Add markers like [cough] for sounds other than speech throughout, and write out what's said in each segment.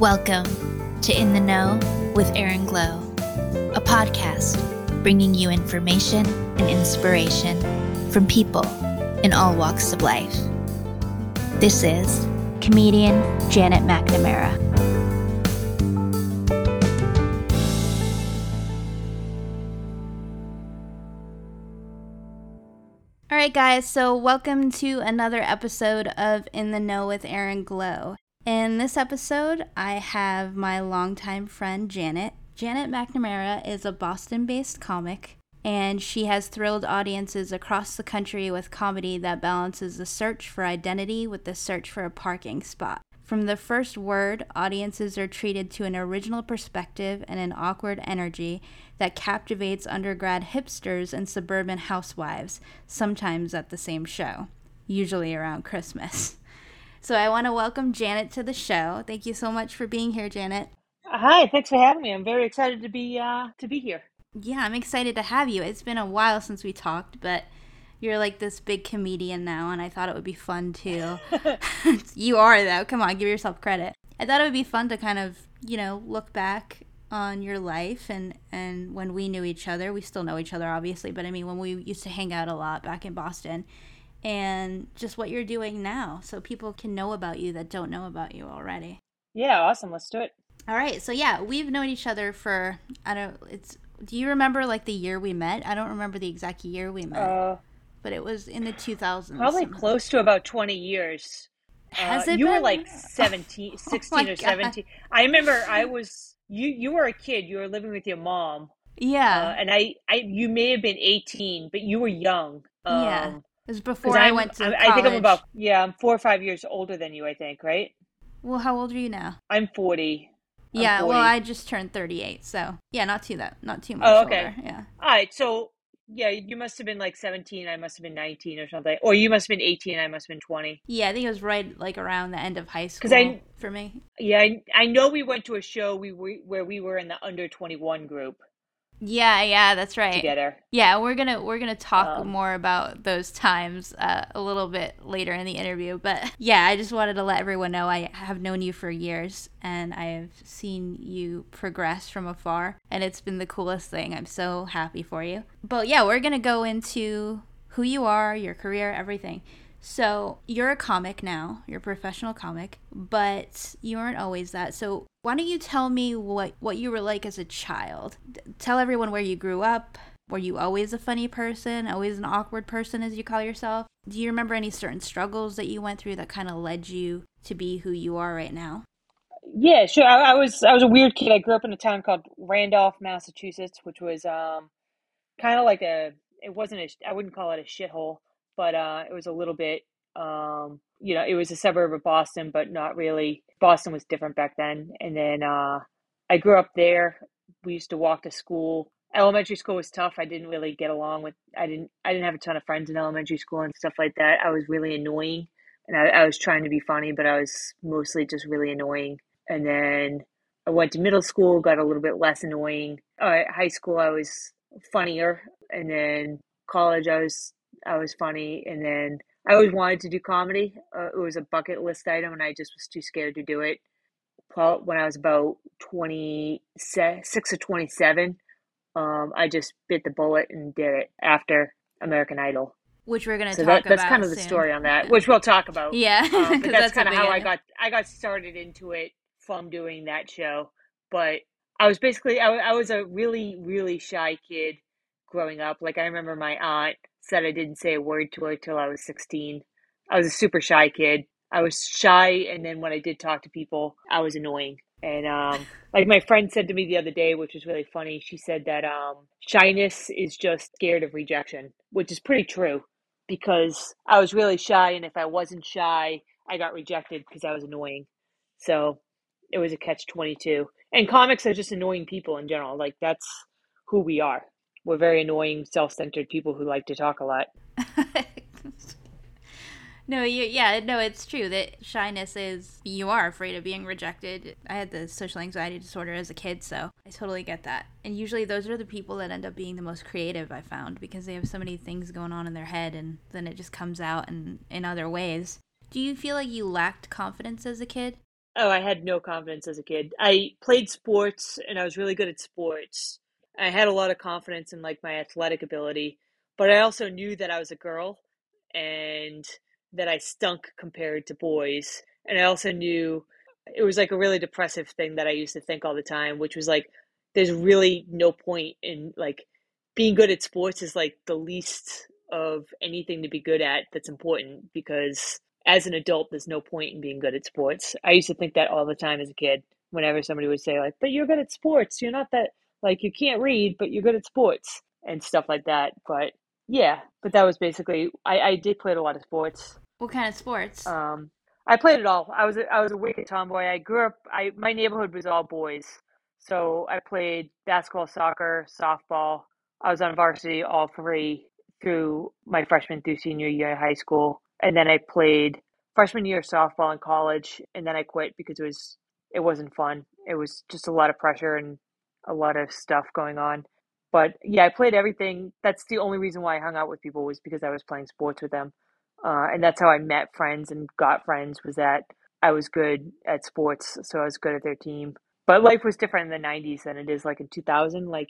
Welcome to In the Know with Aaron Glow, a podcast bringing you information and inspiration from people in all walks of life. This is comedian Janet McNamara. All right, guys, so welcome to another episode of In the Know with Aaron Glow. In this episode, I have my longtime friend Janet. Janet McNamara is a Boston based comic, and she has thrilled audiences across the country with comedy that balances the search for identity with the search for a parking spot. From the first word, audiences are treated to an original perspective and an awkward energy that captivates undergrad hipsters and suburban housewives, sometimes at the same show, usually around Christmas. [laughs] So I want to welcome Janet to the show. Thank you so much for being here, Janet. Hi, thanks for having me. I'm very excited to be uh, to be here. Yeah, I'm excited to have you. It's been a while since we talked, but you're like this big comedian now, and I thought it would be fun to. [laughs] [laughs] you are though. Come on, give yourself credit. I thought it would be fun to kind of, you know, look back on your life and and when we knew each other. We still know each other, obviously, but I mean, when we used to hang out a lot back in Boston, and just what you're doing now so people can know about you that don't know about you already. Yeah, awesome. Let's do it. All right. So yeah, we've known each other for I don't it's do you remember like the year we met? I don't remember the exact year we met. Uh, but it was in the 2000s. Probably close to about 20 years. Has uh, it You been? were like 17, [laughs] 16 oh or 17. I remember I was you you were a kid. You were living with your mom. Yeah. Uh, and I I you may have been 18, but you were young. Um, yeah. It was before I went to I, think I'm about yeah, I'm four or five years older than you. I think, right? Well, how old are you now? I'm forty. I'm yeah, 40. well, I just turned thirty-eight, so yeah, not too that, not too oh, much. Oh, okay. Older, yeah. All right, so yeah, you must have been like seventeen. I must have been nineteen or something, or you must have been eighteen. I must have been twenty. Yeah, I think it was right like around the end of high school. Because I for me. Yeah, I, I know we went to a show we were where we were in the under twenty-one group. Yeah, yeah, that's right. Together. Yeah, we're gonna we're gonna talk um, more about those times uh, a little bit later in the interview. But [laughs] yeah, I just wanted to let everyone know I have known you for years and I have seen you progress from afar, and it's been the coolest thing. I'm so happy for you. But yeah, we're gonna go into who you are, your career, everything. So you're a comic now, you're a professional comic, but you weren't always that. So why don't you tell me what, what you were like as a child? Tell everyone where you grew up. Were you always a funny person, always an awkward person, as you call yourself? Do you remember any certain struggles that you went through that kind of led you to be who you are right now? Yeah, sure. I, I was I was a weird kid. I grew up in a town called Randolph, Massachusetts, which was um, kind of like a. It wasn't a. I wouldn't call it a shithole but uh, it was a little bit, um, you know, it was a suburb of Boston, but not really. Boston was different back then. And then uh, I grew up there. We used to walk to school. Elementary school was tough. I didn't really get along with. I didn't. I didn't have a ton of friends in elementary school and stuff like that. I was really annoying, and I, I was trying to be funny, but I was mostly just really annoying. And then I went to middle school, got a little bit less annoying. Uh, high school, I was funnier, and then college, I was I was funny, and then I always wanted to do comedy. Uh, it was a bucket list item, and I just was too scared to do it. Well when I was about twenty six or twenty seven, um, I just bit the bullet and did it after American Idol. Which we're gonna so talk that, that's kind of the story on that, which we'll talk about. Yeah, um, [laughs] that's, that's kind of how I got I got started into it from doing that show. But I was basically I, I was a really really shy kid growing up. Like I remember my aunt said I didn't say a word to her till I was 16. I was a super shy kid. I was shy, and then when I did talk to people, I was annoying. And um, [laughs] like my friend said to me the other day, which was really funny, she said that um, shyness is just scared of rejection, which is pretty true because I was really shy, and if I wasn't shy, I got rejected because I was annoying. So it was a catch 22. And comics are just annoying people in general. Like that's who we are we're very annoying, self-centered people who like to talk a lot. [laughs] no, you, yeah, no, it's true that shyness is you are afraid of being rejected. I had the social anxiety disorder as a kid, so I totally get that. And usually those are the people that end up being the most creative, I found, because they have so many things going on in their head and then it just comes out in, in other ways. Do you feel like you lacked confidence as a kid? Oh, I had no confidence as a kid. I played sports and I was really good at sports. I had a lot of confidence in like my athletic ability, but I also knew that I was a girl and that I stunk compared to boys. And I also knew it was like a really depressive thing that I used to think all the time, which was like there's really no point in like being good at sports is like the least of anything to be good at that's important because as an adult there's no point in being good at sports. I used to think that all the time as a kid whenever somebody would say like, "But you're good at sports. You're not that like you can't read, but you're good at sports." and stuff like that. But yeah, but that was basically I I did play a lot of sports. What kind of sports? Um I played it all. I was a, I was a wicked tomboy. I grew up. I my neighborhood was all boys, so I played basketball, soccer, softball. I was on varsity all three through my freshman through senior year of high school, and then I played freshman year softball in college, and then I quit because it was it wasn't fun. It was just a lot of pressure and a lot of stuff going on. But yeah, I played everything. That's the only reason why I hung out with people was because I was playing sports with them. Uh, and that's how I met friends and got friends was that I was good at sports, so I was good at their team. But life was different in the 90s than it is like in 2000. Like,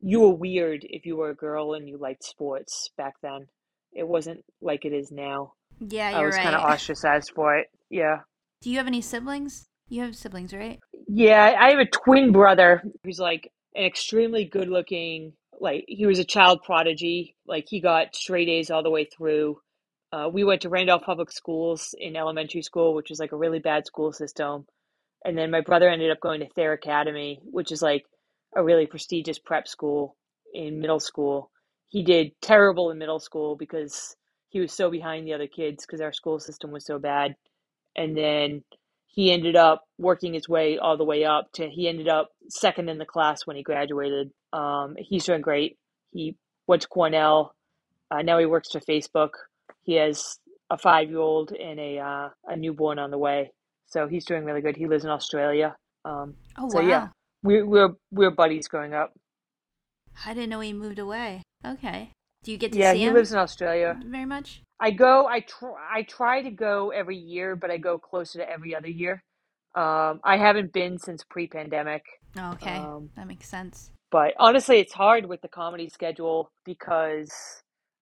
you were weird if you were a girl and you liked sports back then. It wasn't like it is now. Yeah, you're I was right. kind [laughs] of ostracized for it. Yeah. Do you have any siblings? You have siblings, right? Yeah, I have a twin brother who's like an extremely good looking, like, he was a child prodigy. Like, he got straight A's all the way through uh, we went to Randolph Public Schools in elementary school, which was like a really bad school system. And then my brother ended up going to Thayer Academy, which is like a really prestigious prep school in middle school. He did terrible in middle school because he was so behind the other kids because our school system was so bad. And then he ended up working his way all the way up to he ended up second in the class when he graduated. Um, he's doing great. He went to Cornell. Uh, now he works for Facebook he has a five year old and a uh, a newborn on the way, so he's doing really good. He lives in Australia. Um, Oh so wow. yeah, we we were we were buddies growing up. I didn't know he moved away. Okay. Do you get to Yeah, see he lives in Australia. very much? I go. I try. I try to go every year, but I go closer to every other year. Um, I haven't been since pre-pandemic. Oh, okay. Um, that makes sense. But honestly, it's hard with the comedy schedule because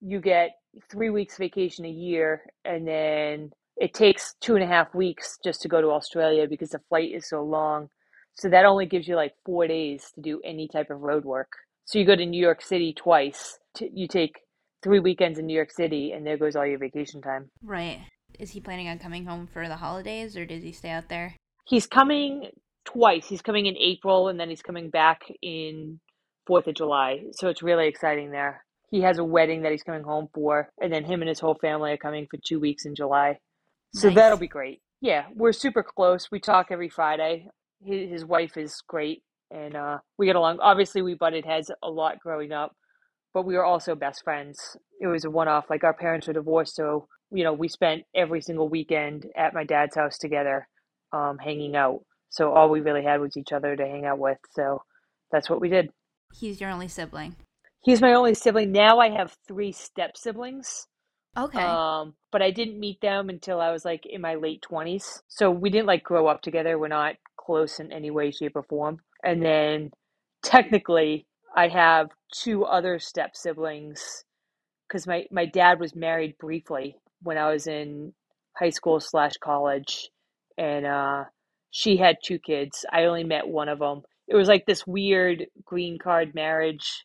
you get three weeks vacation a year, and then it takes two and a half weeks just to go to Australia because the flight is so long. So that only gives you like four days to do any type of road work. So you go to New York City twice. T- You take three weekends in New York City, and there goes all your vacation time. Right. Is he planning on coming home for the holidays or does he stay out there? He's coming twice. He's coming in April, and then he's coming back in Fourth of July. So it's really exciting there. He has a wedding that he's coming home for, and then him and his whole family are coming for two weeks in July. So Nice. that'll be great. Yeah, we're super close. We talk every Friday. His, his wife is great, and uh, we get along. Obviously, we butted heads a lot growing up, but we were also best friends. It was a one off. Like our parents were divorced, so you know we spent every single weekend at my dad's house together, um, hanging out. So all we really had was each other to hang out with. So that's what we did. He's your only sibling. He's my only sibling. Now I have three step siblings. Okay. Um, but I didn't meet them until I was like in my late 20s. So we didn't like grow up together. We're not close in any way, shape, or form. And then technically, I have two other step siblings because my, my dad was married briefly when I was in high school slash college. And uh, she had two kids. I only met one of them. It was like this weird green card marriage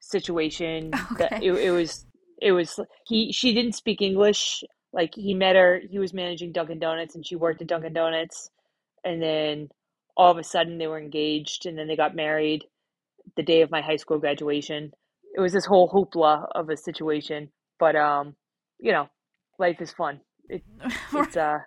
situation [laughs] that Okay. it, it was it was he she didn't speak english like he met her he was managing dunkin donuts and she worked at dunkin donuts and then all of a sudden they were engaged and then they got married the day of my high school graduation it was this whole hoopla of a situation but um you know life is fun it, [laughs] it's uh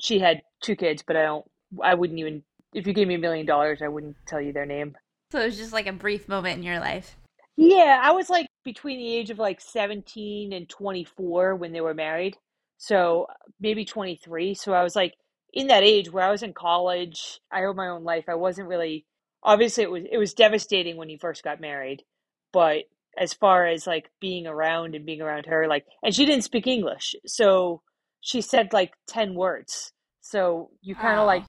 she had two kids but i don't i wouldn't even if you gave me a million dollars i wouldn't tell you their name so it was just like a brief moment in your life. Yeah, I was like between the age of like 17 and 24 when they were married. So maybe 23. So I was like in that age where I was in college. I had my own life. I wasn't really obviously it was it was devastating when he first got married. But as far as like being around and being around her like and she didn't speak English. So she said like 10 words. So you kind of like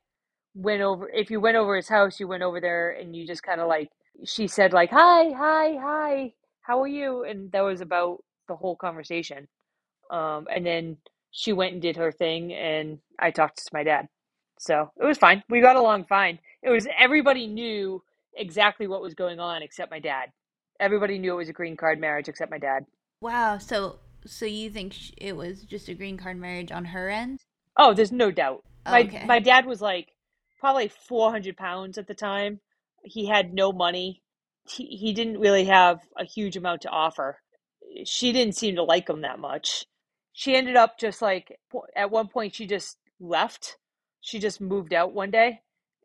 went over if you went over his house, you went over there and you just kind of like she said like hi, hi, hi, how are you? And that was about the whole conversation. Um, and then she went and did her thing, and I talked to my dad. So it was fine. We got along fine. It was everybody knew exactly what was going on except my dad. Everybody knew it was a green card marriage except my dad. Wow. So so you think it was just a green card marriage on her end? Oh, there's no doubt. My okay. my dad was like probably 400 pounds at the time. He had no money. He, he didn't really have a huge amount to offer. She didn't seem to like him that much. She ended up just like at one point she just left. She just moved out one day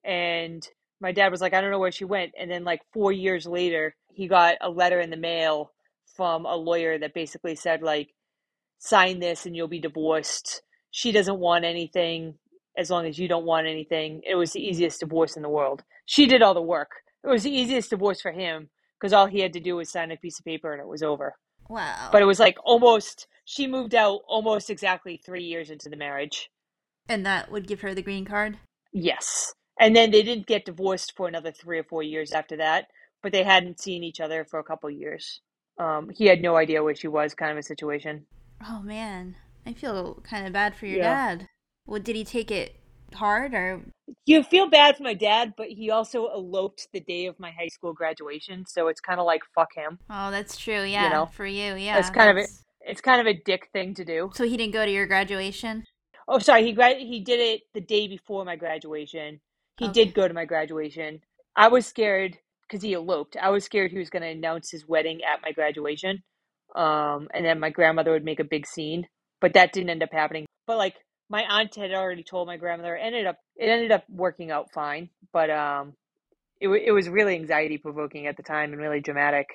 and my dad was like I don't know where she went and then like 4 years later he got a letter in the mail from a lawyer that basically said like sign this and you'll be divorced. She doesn't want anything as long as you don't want anything. It was the easiest divorce in the world. She did all the work. It was the easiest divorce for him because all he had to do was sign a piece of paper and it was over. Wow. But it was like almost, she moved out almost exactly three years into the marriage. And that would give her the green card? Yes. And then they didn't get divorced for another three or four years after that, but they hadn't seen each other for a couple years. Um, he had no idea where she was, kind of a situation. Oh man, I feel kind of bad for your yeah. dad. Well, did he take it hard or? You feel bad for my dad, but he also eloped the day of my high school graduation, so it's kind of like fuck him. Oh, that's true. Yeah, you know? for you, yeah. It's kind that's... of a, it's kind of a dick thing to do. So he didn't go to your graduation. Oh, sorry. He gra- he did it the day before my graduation. He okay. did go to my graduation. I was scared because he eloped. I was scared he was going to announce his wedding at my graduation, um, and then my grandmother would make a big scene. But that didn't end up happening. But like my aunt had already told my grandmother. It ended up it ended up working out fine, but um, it it was really anxiety provoking at the time and really dramatic.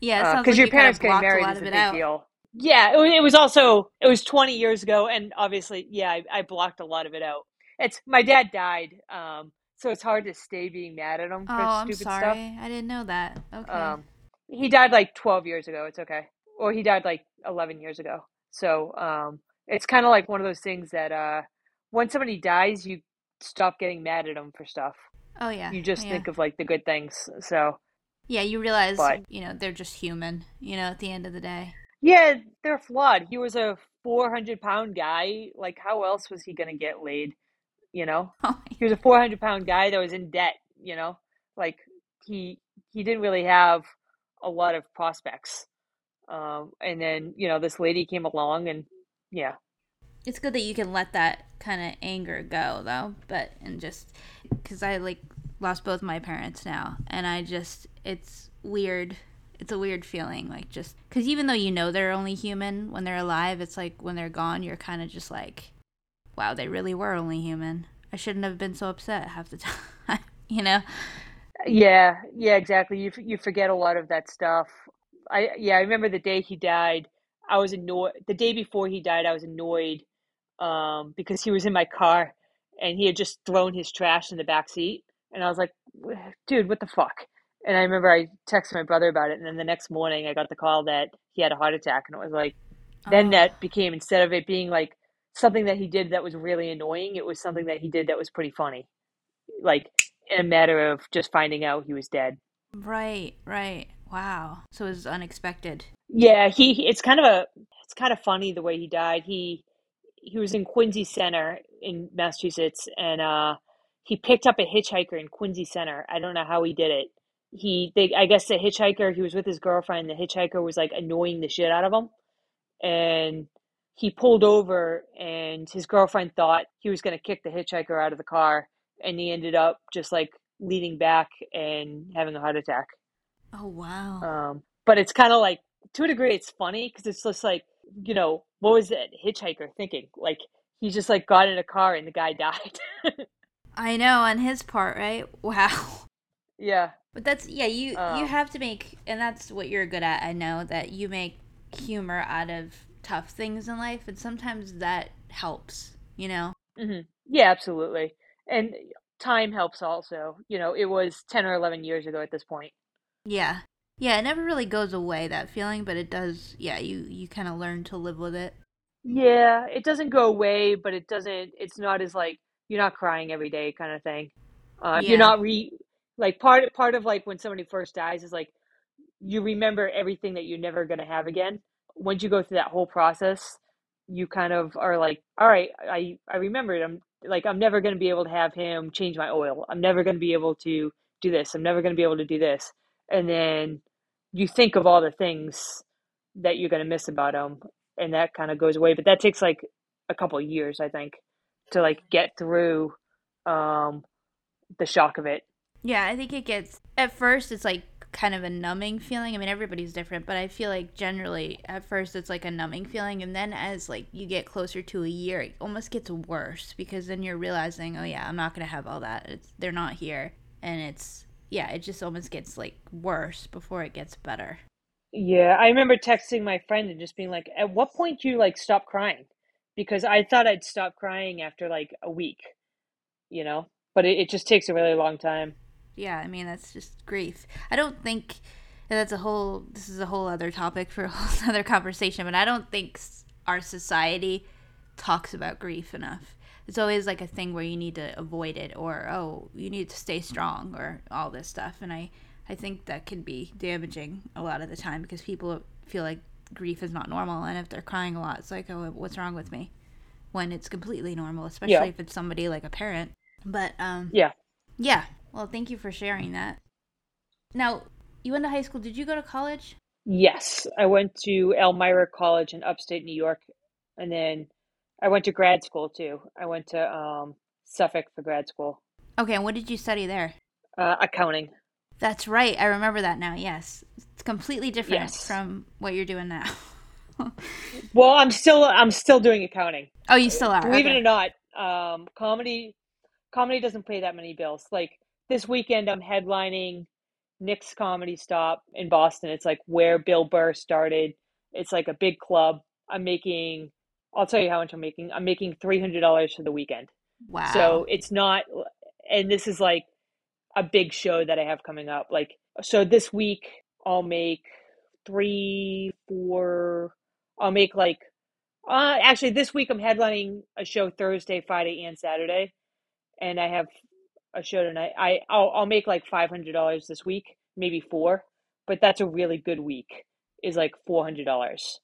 Yeah, because uh, like your parents getting married is a big out. deal. Yeah, it, it was also it was 20 years ago, and obviously, yeah, I, I blocked a lot of it out. It's my dad died, um, so it's hard to stay being mad at him for oh, stupid I'm sorry. stuff. I didn't know that. Okay. Um, he died like 12 years ago. It's okay. Or he died like 11 years ago. So, um, it's kind of like one of those things that uh, when somebody dies, you stop getting mad at them for stuff. Oh yeah. You just yeah. think of like the good things. So. Yeah, you realize but, you know they're just human. You know, at the end of the day. Yeah, they're flawed. He was a 400 pound guy. Like, how else was he gonna get laid? You know, [laughs] oh, he was a 400 pound guy that was in debt. You know, like he he didn't really have a lot of prospects. Um, and then you know this lady came along and yeah it's good that you can let that kind of anger go though but and just because i like lost both my parents now and i just it's weird it's a weird feeling like just because even though you know they're only human when they're alive it's like when they're gone you're kind of just like wow they really were only human i shouldn't have been so upset half the [laughs] time you know yeah yeah exactly you, you forget a lot of that stuff i yeah i remember the day he died I was annoyed. The day before he died, I was annoyed um, because he was in my car and he had just thrown his trash in the back seat. And I was like, dude, what the fuck? And I remember I texted my brother about it. And then the next morning, I got the call that he had a heart attack. And it was like, then oh. that became, instead of it being like something that he did that was really annoying, it was something that he did that was pretty funny. Like, in a matter of just finding out he was dead. Right, right. Wow. So it was unexpected. Yeah, he. It's kind of a. It's kind of funny the way he died. He he was in Quincy Center in Massachusetts, and uh, he picked up a hitchhiker in Quincy Center. I don't know how he did it. He, they, I guess the hitchhiker. He was with his girlfriend. The hitchhiker was like annoying the shit out of him, and he pulled over, and his girlfriend thought he was going to kick the hitchhiker out of the car, and he ended up just like leaning back and having a heart attack. Oh wow. Um, but it's kind of like to a degree, it's funny because it's just like you know what was that hitchhiker thinking? Like he just like got in a car and the guy [laughs] died. I know on his part, right? [laughs] Wow. Yeah. But that's yeah, you um, you have to make and that's what you're good at. I know that you make humor out of tough things in life and sometimes that helps, you know. Mm-hmm. Yeah, absolutely. And time helps also. You know, it was 10 or 11 years ago at this point. Yeah. Yeah, it never really goes away that feeling, but it does. Yeah, you you kind of learn to live with it. Yeah, it doesn't go away, but it doesn't. It's not as like you're not crying every day kind of thing. Uh, yeah. You're not re like part part of like when somebody first dies is like you remember everything that you're never going to have again. Once you go through that whole process, you kind of are like, all right, I I remembered. I'm like I'm never going to be able to have him change my oil. I'm never going to be able to do this. I'm never going to be able to do this. And then you think of all the things that you're going to miss about him, and that kind of goes away. But that takes like a couple years, I think, to like get through um, the shock of it. Yeah, I think it gets at first it's like kind of a numbing feeling. I mean, everybody's different, but I feel like generally at first it's like a numbing feeling, and then as like you get closer to a year, it almost gets worse because then you're realizing, oh yeah, I'm not gonna have all that. It's they're not here, and it's yeah, it just almost gets like worse before it gets better. Yeah, I remember texting my friend and just being like, "At what point do you like stop crying?" Because I thought I'd stop crying after like a week, you know, but it, it just takes a really long time yeah, I mean that's just grief. I don't think that's a whole. This is a whole other topic for a [laughs] whole other conversation, but I don't think our society talks about grief enough. It's always like a thing where you need to avoid it, or oh, you need to stay strong, or all this stuff. And I, I think that can be damaging a lot of the time because people feel like grief is not normal, and if they're crying a lot, it's like, oh, what's wrong with me? When it's completely normal, especially yeah. if it's somebody like a parent. But um, yeah, yeah, well, thank you for sharing that. Now, you went to high school. Did you go to college? Yes, I went to Elmira College in upstate New York, and then I went to grad school too. I went to um, Suffolk for grad school. Okay, and what did you study there? Uh, accounting. That's right. I remember that now. Yes, it's completely different yes. from what you're doing now. [laughs] well, I'm still I'm still doing accounting. Oh, you still are. Believe okay. it or not, um, comedy comedy doesn't pay that many bills. Like this weekend I'm headlining Nick's Comedy Stop in Boston. It's like where Bill Burr started. It's like a big club. I'm making I'll tell you how much I'm making. I'm making three hundred dollars for the weekend. Wow. So it's not and this is like a big show that I have coming up. Like so this week I'll make three, four I'll make like uh actually this week I'm headlining a show Thursday, Friday, and Saturday. And I have a show tonight. I I'll, I'll make like five hundred dollars this week, maybe four, but that's a really good week. Is like four hundred dollars.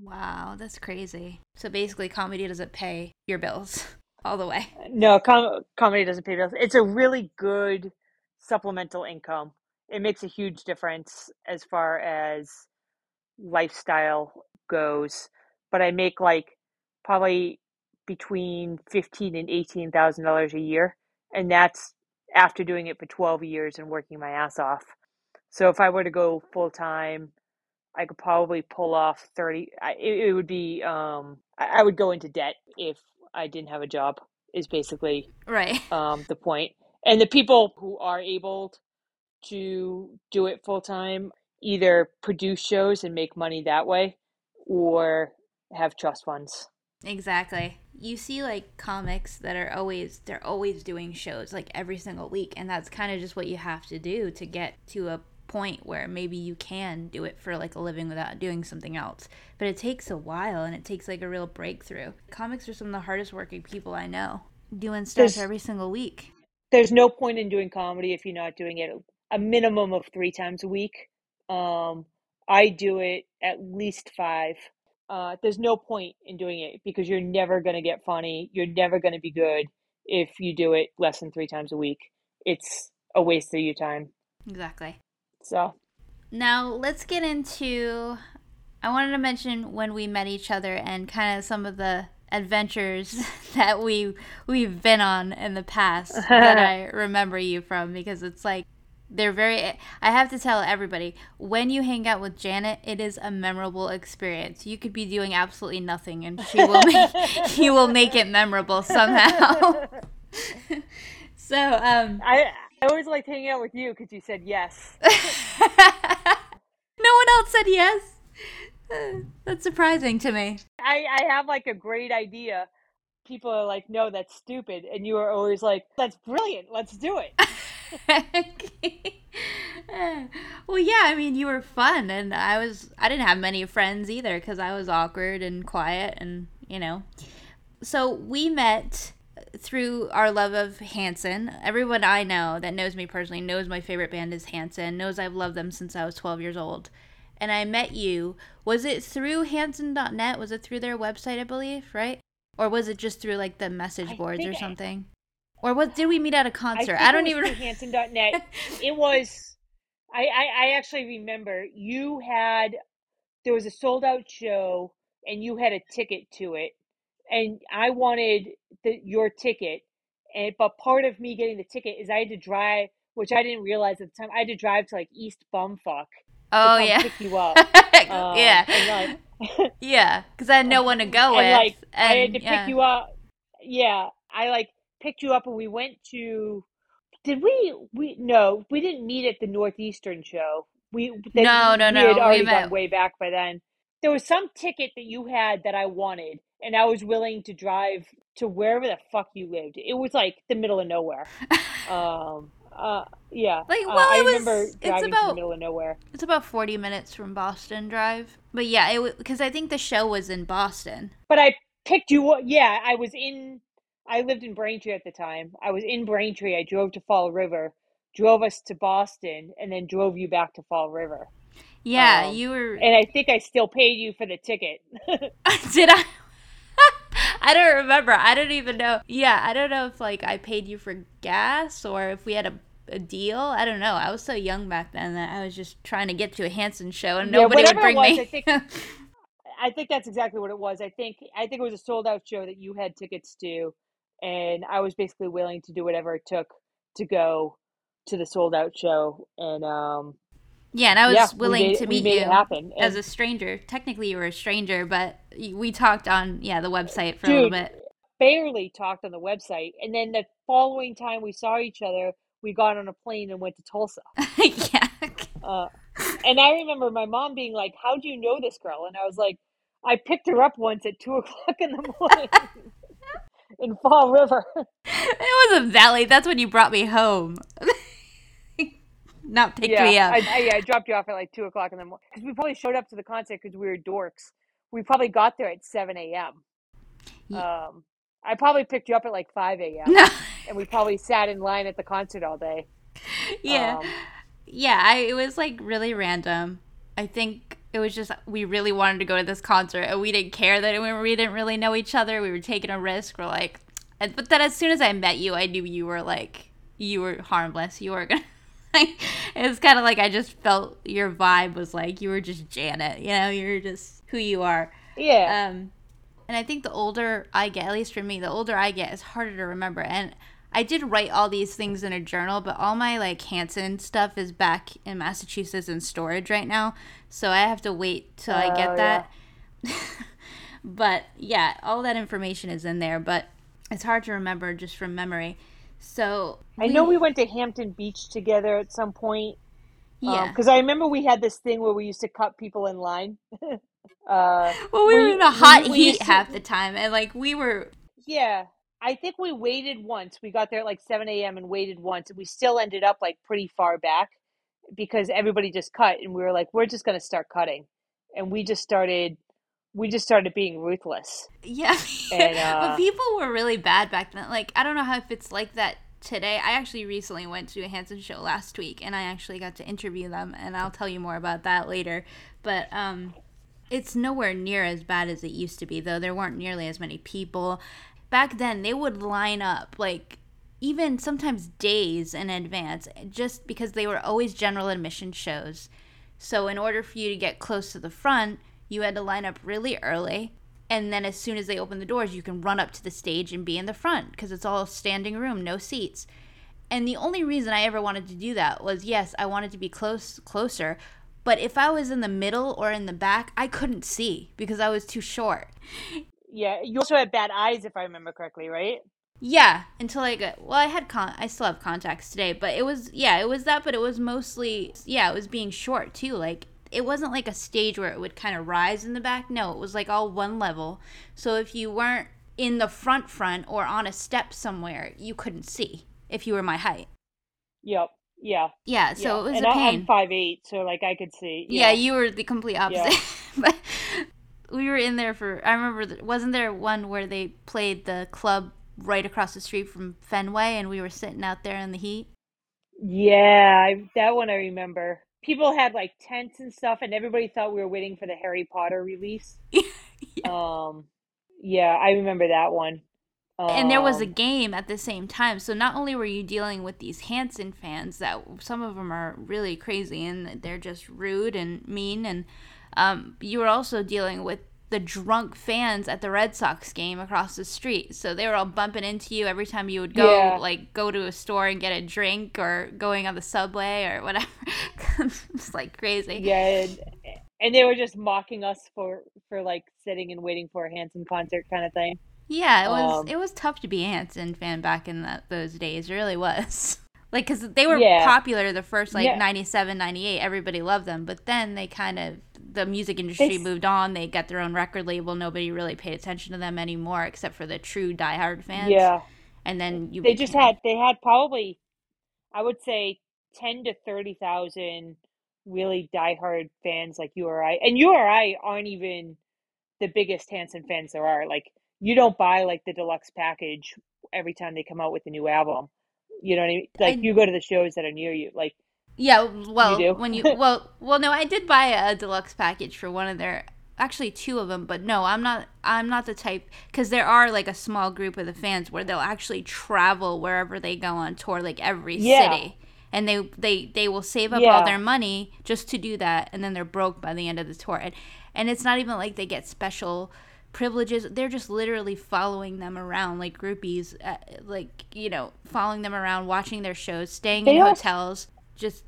Wow, that's crazy. So basically, comedy doesn't pay your bills [laughs] all the way. No, com- comedy doesn't pay bills. It's a really good supplemental income. It makes a huge difference as far as lifestyle goes. But I make like probably between fifteen and eighteen thousand dollars a year and that's after doing it for 12 years and working my ass off. So if I were to go full time, I could probably pull off 30 it, it would be um I, I would go into debt if I didn't have a job is basically right [laughs] um the point. And the people who are able to do it full time either produce shows and make money that way or have trust funds. Exactly you see like comics that are always they're always doing shows like every single week and that's kind of just what you have to do to get to a point where maybe you can do it for like a living without doing something else. But it takes a while and it takes like a real breakthrough. Comics are some of the hardest working people i know doing stuff there's, every single week. there's no point in doing comedy if you're not doing it a minimum of three times a week. Um i do it at least five uh, there's no point in doing it because you're never going to get funny. You're never going to be good if you do it less than three times a week. It's a waste of your time. Exactly. So now let's get into. I wanted to mention when we met each other and kind of some of the adventures [laughs] that we we've been on in the past that [laughs] I remember you from because it's like they're very i have to tell everybody when you hang out with janet it is a memorable experience. You could be doing absolutely nothing and she will make [laughs] you will make it memorable somehow. So um i i always liked hanging out with you because you said yes. [laughs] No one else said yes. That's surprising to me. I i have like a great idea. People are like no that's stupid. And you are always like that's brilliant. Let's do it [laughs] well, yeah, I mean, you were fun, and I was. I didn't have many friends either because I was awkward and quiet, and you know. So we met through our love of Hanson. Everyone I know that knows me personally knows my favorite band is Hanson, knows I've loved them since I was 12 years old. And I met you. Was it through Hanson.net? Was it through their website, I believe, right? Or was it just through like the message boards or something? Or what did we meet at a concert? I, I don't even Hanson.net. [laughs] it was I, I I actually remember you had there was a sold out show and you had a ticket to it and I wanted the, your ticket, and but part of me getting the ticket is I had to drive, which I didn't realize at the time. I had to drive to like East Bumfuck. Oh yeah, pick you up. [laughs] um, yeah, like, yeah, because I had no [laughs] one to go and, with. Like and, I had to yeah. pick you up. Yeah, I like picked you up, and we went to. Did we? We no, we didn't meet at the Northeastern show. We then, no, no, we no. had already we gone way back by then. There was some ticket that you had that I wanted, and I was willing to drive to wherever the fuck you lived. It was like the middle of nowhere. um, uh, yeah. Like, uh, well, I it was, remember it's about, the middle of nowhere. It's about forty minutes from Boston Drive, but yeah, it because I think the show was in Boston. But I picked you. Up. Yeah, I was in. I lived in Braintree at the time. I was in Braintree. I drove to Fall River, drove us to Boston, and then drove you back to Fall River. Yeah, um, you were. And I think I still paid you for the ticket. [laughs] [laughs] Did I? [laughs] I don't remember. I don't even know. Yeah, I don't know if like I paid you for gas or if we had a, a deal. I don't know. I was so young back then that I was just trying to get to a Hanson show and yeah, nobody would bring was, me. I think, I think that's exactly what it was. I think I think it was a sold out show that you had tickets to, and I was basically willing to do whatever it took to go to the sold out show. And um, yeah, and I was yeah, willing made, to meet you happen. as a stranger. Technically, you were a stranger, but we talked on yeah the website for dude, a little bit. Barely talked on the website, and then the following time we saw each other, we got on a plane and went to Tulsa. [laughs] yeah. Uh, and I remember my mom being like, "How do you know this girl?" And I was like, "I picked her up once at two [laughs] o'clock in the morning." In Fall River. [laughs] It was a valley. That's when you brought me home. [laughs] Not pick yeah, me up. I, I, yeah, I dropped you off at like two o'clock in the morning because we probably showed up to the concert because we were dorks. We probably got there at seven a.m. Yeah. Um, I probably picked you up at like five a.m. [laughs] and we probably sat in line at the concert all day. Yeah, um, yeah. I, it was like really random. I think it was just we really wanted to go to this concert and we didn't care that we, we didn't really know each other. We were taking a risk. We're like, but then as soon as I met you, I knew you were like you were harmless. You were gonna it's kind of like I just felt your vibe was like you were just Janet, you know, you're just who you are. Yeah. Um, and I think the older I get, at least for me, the older I get, it's harder to remember. And I did write all these things in a journal, but all my like Hanson stuff is back in Massachusetts in storage right now, so I have to wait till I get oh, that. Yeah. [laughs] but yeah, all that information is in there, but it's hard to remember just from memory. So I know we went to Hampton Beach together at some point. Yeah, because um, I remember we had this thing where we used to cut people in line. [laughs] uh, well, we, we were in a hot we, heat we half the time, and like we were. Yeah, I think we waited once. We got there at like seven a.m. and waited once, and we still ended up like pretty far back because everybody just cut, and we were like, we're just gonna start cutting, and we just started. We just started being ruthless. Yeah, and, [laughs] uh, but people were really bad back then. Like I don't know how if it's like that today. I actually recently went to a Hanson show last week, and I actually got to interview them, and I'll tell you more about that later. But um, it's nowhere near as bad as it used to be, though. There weren't nearly as many people. Back then, they would line up like even sometimes days in advance, just because they were always general admission shows. So, in order for you to get close to the front, you had to line up really early. And then as soon as they open the doors you can run up to the stage and be in the front because it's all standing room no seats. And the only reason i ever wanted to do that was yes i wanted to be close closer but if i was in the middle or in the back i couldn't see because i was too short yeah you also had bad eyes if i remember correctly right yeah until i got well i had con i still have contacts today but it was yeah it was that but it was mostly yeah it was being short too like it wasn't like a stage where it would kind of rise in the back. No, it was like all one level. So if you weren't in the front front or on a step somewhere, you couldn't see if you were my height. Yep. Yeah. Yeah. So yeah. it was and a pain. I'm five eight, so like I could see. Yeah, yeah you were the complete opposite. Yeah. [laughs] but we were in there for. I remember. Wasn't there one where they played the club right across the street from Fenway, and we were sitting out there in the heat. Yeah, I, that one I remember. People had like tents and stuff, and everybody thought we were waiting for the Harry Potter release. [laughs] yeah. Um, yeah, I remember that one. Um, and there was a um, game at the same time. So not only were you dealing with these Hanson fans that some of them are really crazy and they're just rude and mean, and um, you were also dealing with the drunk fans at the Red Sox game across the street. So they were all bumping into you every time you would go yeah. like go to a store and get a drink or going on the subway or whatever. [laughs] it's like crazy. Yeah. And, and they were just mocking us for for like sitting and waiting for a Hanson concert kind of thing. Yeah, it was um, it was tough to be a Hanson fan back in that, those days. It really was. [laughs] Like, because they were yeah. popular the first, like, yeah. 97, 98. Everybody loved them. But then they kind of, the music industry they, moved on. They got their own record label. Nobody really paid attention to them anymore except for the true diehard fans. Yeah. And then you. They became, just had, they had probably, I would say, 10 to 30,000 really diehard fans like you or I. And you or I aren't even the biggest Hanson fans there are. Like, you don't buy like the deluxe package every time they come out with a new album. You know what I mean? Like I, you go to the shows that are near you. Like yeah, well, you when you [laughs] well, well, no, I did buy a deluxe package for one of their actually two of them, but no, I'm not. I'm not the type because there are like a small group of the fans where they'll actually travel wherever they go on tour, like every yeah. city, and they they they will save up yeah. all their money just to do that, and then they're broke by the end of the tour, and and it's not even like they get special privileges they're just literally following them around like groupies uh, like you know following them around watching their shows staying they in hotels just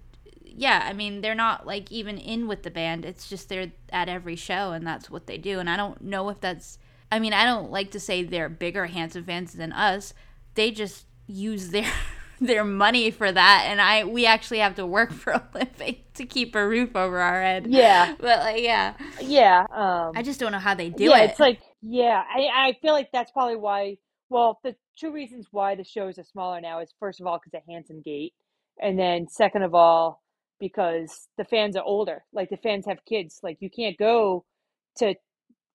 yeah i mean they're not like even in with the band. It's just they're at every show and that's what they do. And i don't know if that's i mean i don't like to say they're bigger Hanson fans than us. They just use their [laughs] their money for that. And i we actually have to work [laughs] for a living to keep a roof over our head. Yeah. [laughs] But like yeah. Yeah um i just don't know how they do it. yeah, it. it's like yeah i i feel like that's probably why well the two reasons why the shows are smaller now is first of all because of hanson gate and then second of all because the fans are older like the fans have kids like you can't go to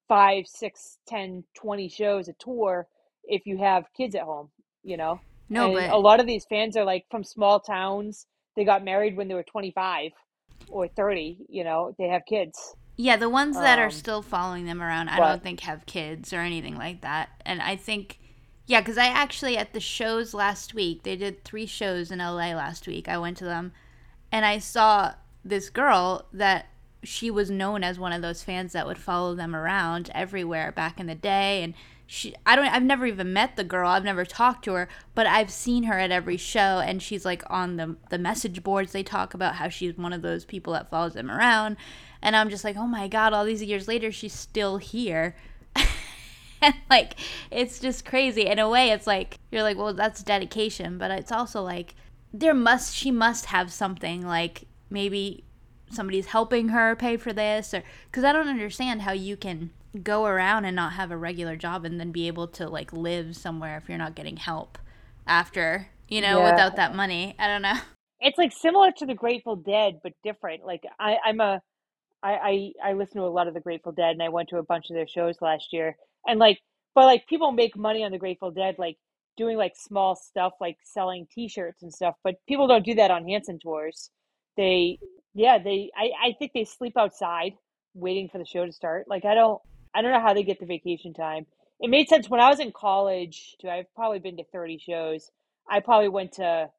five six ten twenty shows a tour if you have kids at home you know no, and but a lot of these fans are like from small towns. They got married when they were 25 or 30, you know, they have kids. Yeah, the ones that um, are still following them around, I but, don't think have kids or anything like that. And I think yeah, cuz I actually at the shows last week, they did 3 shows in LA last week. I went to them and I saw this girl that she was known as one of those fans that would follow them around everywhere back in the day and she I don't I've never even met the girl. I've never talked to her, but I've seen her at every show and she's like on the the message boards they talk about how she's one of those people that follows them around. And I'm just like, "Oh my god, all these years later she's still here." [laughs] and like it's just crazy. In a way it's like you're like, "Well, that's dedication," but it's also like there must she must have something like maybe somebody's helping her pay for this or cuz I don't understand how you can go around and not have a regular job and then be able to like live somewhere if you're not getting help after, you know, yeah. without that money. I don't know. [laughs] It's like similar to the Grateful Dead, but different. Like I, I'm a, I, I, I listen to a lot of the Grateful Dead, and I went to a bunch of their shows last year. And like, but like people make money on the Grateful Dead, like doing like small stuff, like selling T-shirts and stuff. But people don't do that on Hanson tours. They, yeah, they. I, I think they sleep outside waiting for the show to start. Like I don't. I don't know how they get the vacation time. It made sense when I was in college. Too, I've probably been to thirty shows. I probably went to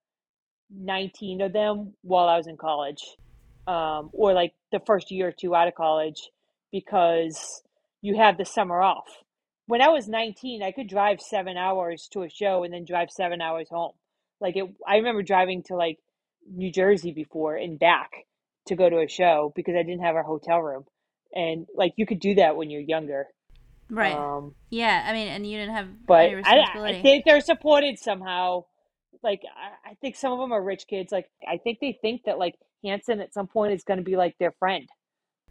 nineteen of them while I was in college, um, or like the first year or two out of college, because you have the summer off. When I was nineteen, I could drive seven hours to a show and then drive seven hours home. Like it, I remember driving to like New Jersey before and back to go to a show because I didn't have a hotel room. And like you could do that when you're younger. Right. Um, yeah i mean and you didn't have but I, I, think they're supported somehow. Like I, I, think some of them are rich kids. Like i think they think that like hanson at some point is going to be like their friend.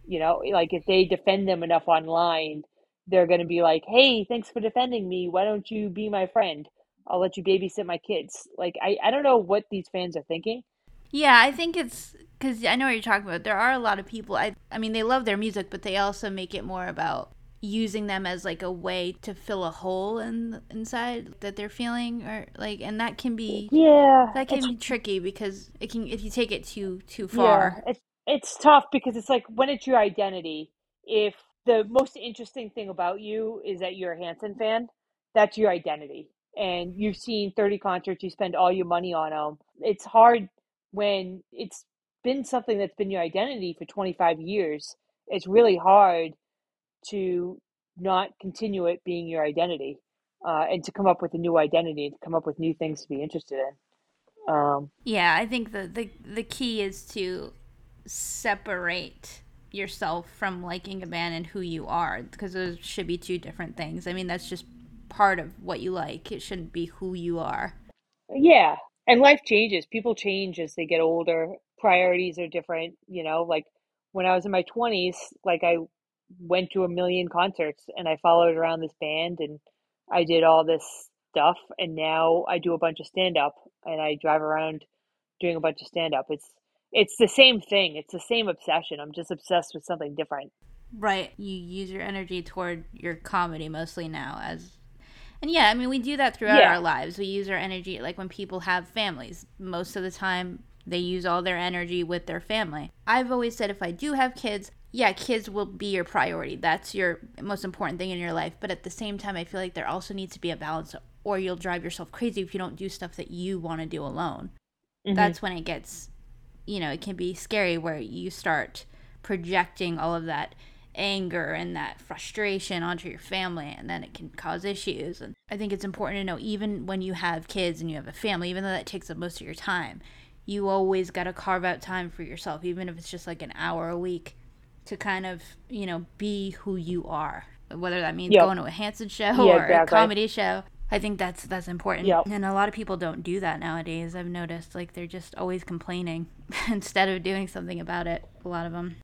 You know like if they defend them enough online they're going to be like hey thanks for defending me why don't you be my friend i'll let you babysit my kids like i, I don't know what these fans are thinking yeah, I think it's because I know what you're talking about. There are a lot of people. I I mean, they love their music, but they also make it more about using them as like a way to fill a hole in inside that they're feeling or like and that can be yeah that can be tricky because it can if you take it too too far yeah it's it's tough because it's like when it's your identity if the most interesting thing about you is that you're a Hanson fan. That's your identity. And you've seen 30 concerts you spend all your money on them it's hard when it's been something that's been your identity for 25 years. It's really hard to not continue it being your identity uh, and to come up with a new identity to come up with new things to be interested in. Um, yeah i think the, the the key is to separate yourself from liking a band and who you are because those should be two different things. I mean that's just part of what you like. It shouldn't be who you are. Yeah and life changes. People change as they get older. Priorities are different you know like when i was in my 20s like i went to a million concerts and I followed around this band and I did all this stuff and now I do a bunch of stand up and I drive around doing a bunch of stand up. It's it's the same thing. It's the same obsession. I'm just obsessed with something different. Right. You use your energy toward your comedy mostly now as and yeah, I mean we do that throughout yeah. our lives. We use our energy like when people have families. Most of the time they use all their energy with their family. I've always said if I do have kids, yeah, kids will be your priority. That's your most important thing in your life. But at the same time, I feel like there also needs to be a balance, or you'll drive yourself crazy if you don't do stuff that you want to do alone. Mm-hmm. That's when it gets, you know, it can be scary where you start projecting all of that anger and that frustration onto your family and then it can cause issues and i think it's important to know even when you have kids and you have a family even though that takes up most of your time you always got to carve out time for yourself even if it's just like an hour a week to kind of you know be who you are whether that means yep. going to a Hanson show yeah, or exactly. a comedy show I think that's that's important. Yep. And a lot of people don't do that nowadays. I've noticed like they're just always complaining [laughs] instead of doing something about it. A lot of them.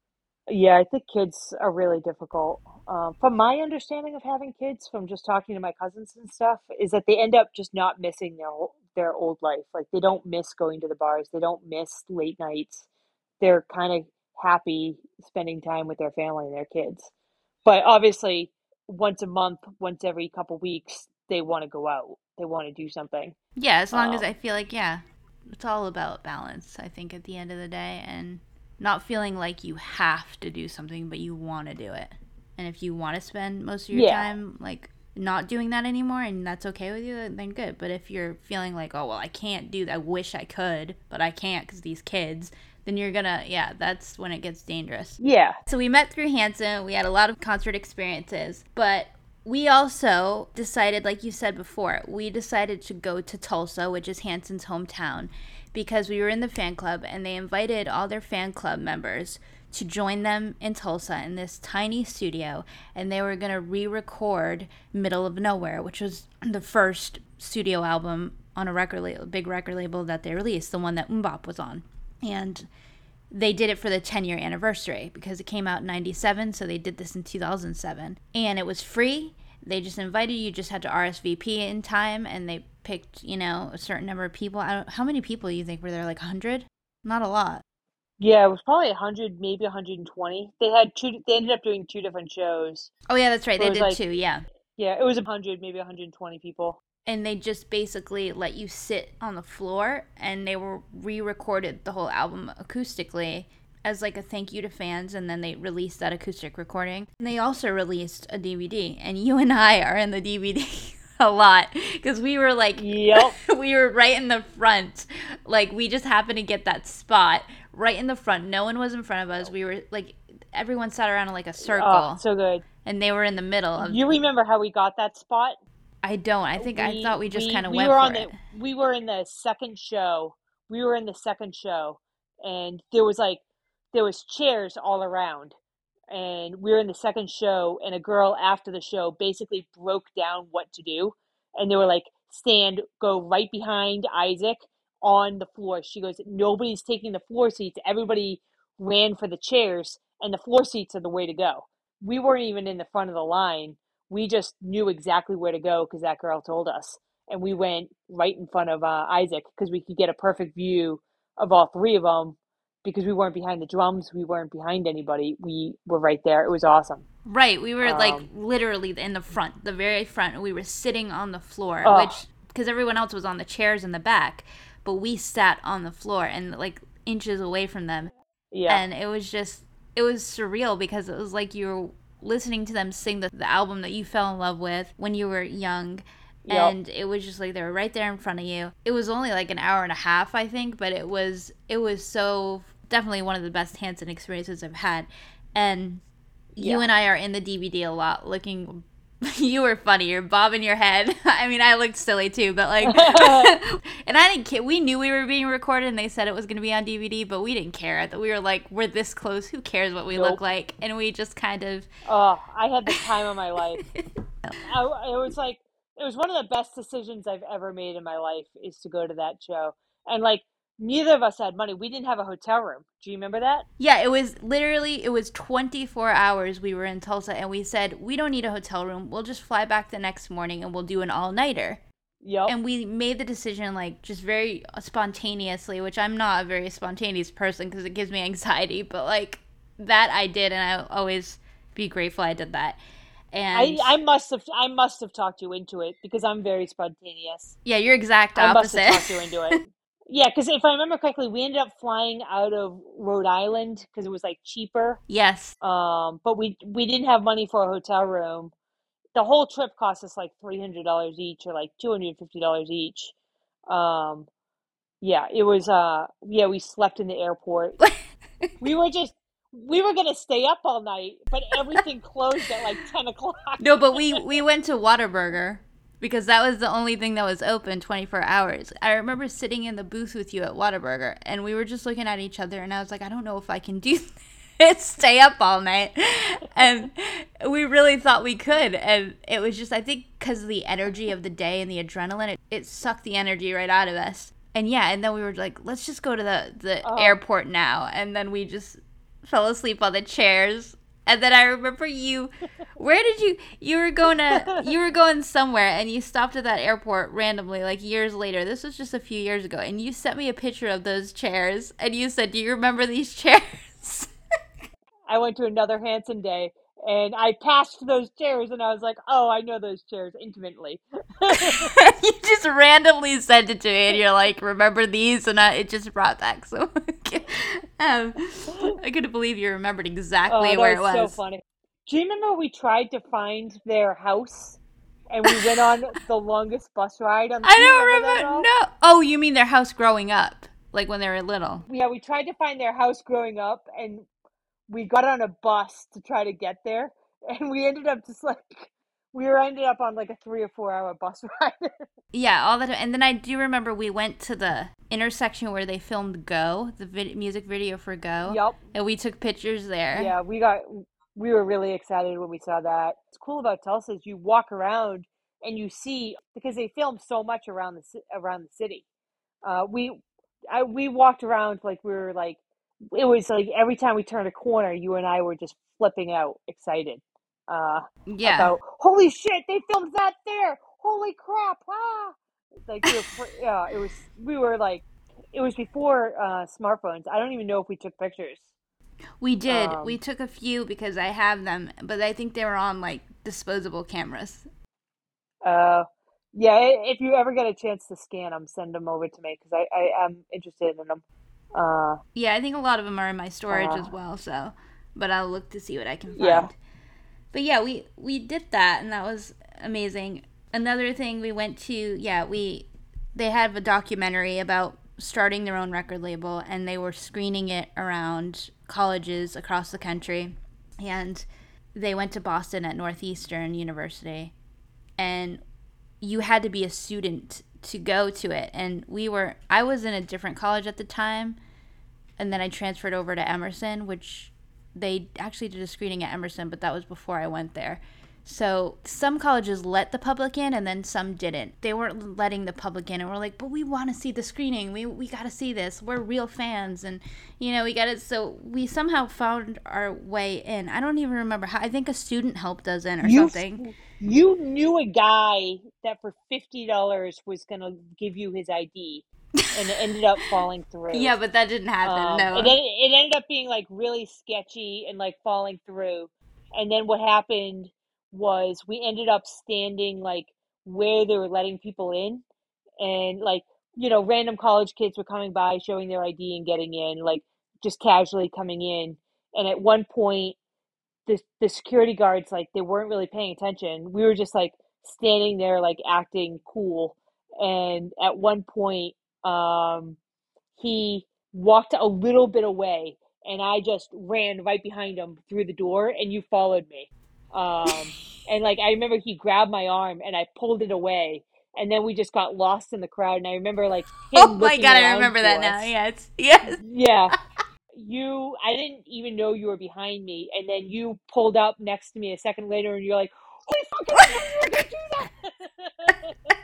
Yeah, I think kids are really difficult. Um, from my understanding of having kids, from just talking to my cousins and stuff, is that they end up just not missing their their old life. Like they don't miss going to the bars. They don't miss late nights. They're kind of happy spending time with their family and their kids. But obviously, once a month, once every couple weeks, they want to go out. They want to do something. Yeah, as long um, as I feel like, yeah, it's all about balance, I think, at the end of the day, and not feeling like you have to do something, but you want to do it. And if you want to spend most of your yeah. time, like, not doing that anymore and that's okay with you then good but if you're feeling like oh well i can't do that i wish i could but i can't because these kids then you're gonna yeah that's when it gets dangerous yeah so we met through hanson we had a lot of concert experiences but we also decided like you said before we decided to go to tulsa which is hanson's hometown because we were in the fan club and they invited all their fan club members to join them in Tulsa in this tiny studio, and they were going to re record Middle of Nowhere, which was the first studio album on a record label, big record label that they released, the one that MMMBop was on. And they did it for the 10 year anniversary because it came out in 97 so they did this in 2007 and it was free. They just invited you just had to rsvp in time and they picked you know a certain number of people. I don't, how many people do you think were there? Like 100 not a lot. Yeah it was probably 100 maybe 120 they had two they ended up doing two different shows. Oh yeah that's right. They did like, two yeah. Yeah it was 100 maybe 120 people and they just basically let you sit on the floor and they were re-recorded the whole album acoustically as like a thank you to fans and then they released that acoustic recording. And they also released a dvd and you and i are in the dvd [laughs] a lot because we were like yep [laughs] we were right in the front. Like we just happened to get that spot right in the front. No one was in front of us. We were like everyone sat around in like a circle. Oh, so good. And they were in the middle of you remember how we got that spot I don't. I think we, I thought we just kind of we went were on it. The, we were in the second show. We were in the second show, and there was like there was chairs all around, and we were in the second show. And a girl after the show basically broke down what to do, and they were like, "Stand, go right behind Isaac on the floor." She goes, "Nobody's taking the floor seats. Everybody ran for the chairs, and the floor seats are the way to go." We weren't even in the front of the line we just knew exactly where to go because that girl told us. And we went right in front of uh, Isaac because we could get a perfect view of all three of them because we weren't behind the drums, we weren't behind anybody. We were right there. It was awesome. Right, we were um, like literally in the front, the very front. We were sitting on the floor, oh. which because everyone else was on the chairs in the back, but we sat on the floor and like inches away from them. Yeah, and it was just it was surreal because it was like you were listening to them sing the, the album that you fell in love with when you were young Yep. and it was just like they were right there in front of you. It was only like an hour and a half, I think, but it was it was so definitely one of the best Hanson experiences I've had. And you and I are in the DVD a lot, looking. [laughs] you were funny. You're bobbing your head. [laughs] I mean, I looked silly too, but like, [laughs] and I didn't care. We knew we were being recorded, and they said it was going to be on DVD, but we didn't care. That we were like, we're this close. Who cares what we nope. look like? And we just kind of. Oh, I had the time of my life. I, it was like it was one of the best decisions I've ever made in my life is to go to that show. And like neither of us had money. We didn't have a hotel room. Do you remember that? Yeah, it was literally it was 24 hours we were in Tulsa and we said we don't need a hotel room. We'll just fly back the next morning and we'll do an all-nighter. Yep. And we made the decision like just very spontaneously, which I'm not a very spontaneous person because it gives me anxiety, but like that I did and I always be grateful I did that. And I, I must have I must have talked you into it because I'm very spontaneous. Yeah, you're exact opposite. I must have talked you into it. [laughs] yeah, because if I remember correctly, we ended up flying out of Rhode Island because it was like cheaper. Yes. Um, but we we didn't have money for a hotel room. The whole trip cost us like three hundred dollars each, or like two hundred and fifty dollars each. Um, yeah, it was. Uh, yeah, we slept in the airport. [laughs] we were just we were gonna stay up all night, but everything closed at like ten o'clock. No, but we we went to Whataburger because that was the only thing that was open 24 hours. I remember sitting in the booth with you at Whataburger, and we were just looking at each other, and I was like, I don't know if I can do this, [laughs] stay up all night, and we really thought we could, and it was just I think because of the energy of the day and the adrenaline, it, it sucked the energy right out of us. And yeah, and then we were like, let's just go to the the oh. airport now, and then we just fell asleep on the chairs. And then I remember you where did you you were going to you were going somewhere and you stopped at that airport randomly like years later. This was just a few years ago and you sent me a picture of those chairs and you said, "Do you remember these [laughs] chairs?" I went to another Hanson day and I passed those chairs and I was like, "Oh, I know those chairs intimately." [laughs] you just randomly sent it to me and you're like, "Remember these?" and I, it just brought back so [laughs] um, I couldn't believe you remembered exactly oh, where it was. So funny. Do you remember we tried to find their house and we went on [laughs] the longest bus ride on I don't remember, no. Oh, you mean their house growing up? Like when they were little. Yeah, we tried to find their house growing up and we got on a bus to try to get there, [laughs] and we ended up just like we were ended up on like a three or four hour bus [laughs] ride. yeah, all the time. And then I do remember we went to the intersection where they filmed Go, the vid- music video for Go. Yep. And we took pictures there. Yeah, we got we were really excited when we saw that. It's cool about Tulsa is you walk around and you see because they film so much around the around the city. Uh, we I, we walked around like we were like it was like every time we turned a corner, you and I were just flipping out, excited. Uh, yeah. About holy shit, they filmed that there. Holy crap! Ah, like we were, yeah, it was. We were like, it was before uh, smartphones. I don't even know if we took pictures. We did. Um, we took a few because I have them, but I think they were on like disposable cameras. Uh, yeah. If you ever get a chance to scan them, send them over to me because I, I am interested in them. Uh, yeah, I think a lot of them are in my storage uh, as well. So, but I'll look to see what I can find. Yeah. But yeah, we we did that, and that was amazing. Another thing we went to, yeah, we they have a documentary about starting their own record label, and they were screening it around colleges across the country, and they went to Boston at Northeastern University, and you had to be a student to go to it. And we were, I was in a different college at the time. And then I transferred over to Emerson, which they actually did a screening at Emerson, but that was before I went there. So some colleges let the public in and then some didn't. They weren't letting the public in and we're like, but we want to see the screening. We we gotta see this. We're real fans and you know, we got it so we somehow found our way in. I don't even remember how I think a student helped us in or you, something. You knew a guy that for fifty dollars was gonna give you his ID and it ended up falling [laughs] through. Yeah, but that didn't happen. Um, no. then it ended up being like really sketchy and like falling through. And then what happened was we ended up standing like where they were letting people in, and like you know random college kids were coming by showing their ID and getting in, like just casually coming in. And at one point, the the security guards like they weren't really paying attention. We were just like standing there like acting cool. And at one point, um, he walked a little bit away and I just ran right behind him through the door and you followed me. Um, and like I remember he grabbed my arm and I pulled it away and then we just got lost in the crowd and I remember like [laughs] Oh my god, I remember that us. now. Yes. Yes. Yeah. [laughs] You I didn't even know you were behind me and then you pulled up next to me a second later and you're like, Holy fucking hell, you were do that [laughs]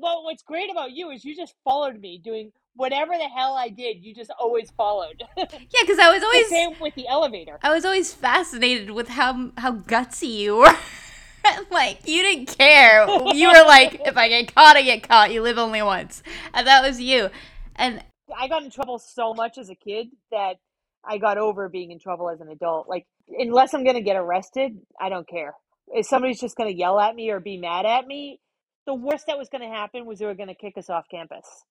Well, what's great about you is you just followed me doing whatever the hell I did, you just always followed. [laughs] yeah, because I was always same with the elevator. I was always fascinated with how how gutsy you were. [laughs] like you didn't care. You were like, if I get caught, I get caught. You live only once, and that was you. And I got in trouble so much as a kid that I got over being in trouble as an adult. Like unless I'm gonna get arrested, I don't care. If somebody's just gonna yell at me or be mad at me, the worst that was gonna happen was they were gonna kick us off campus.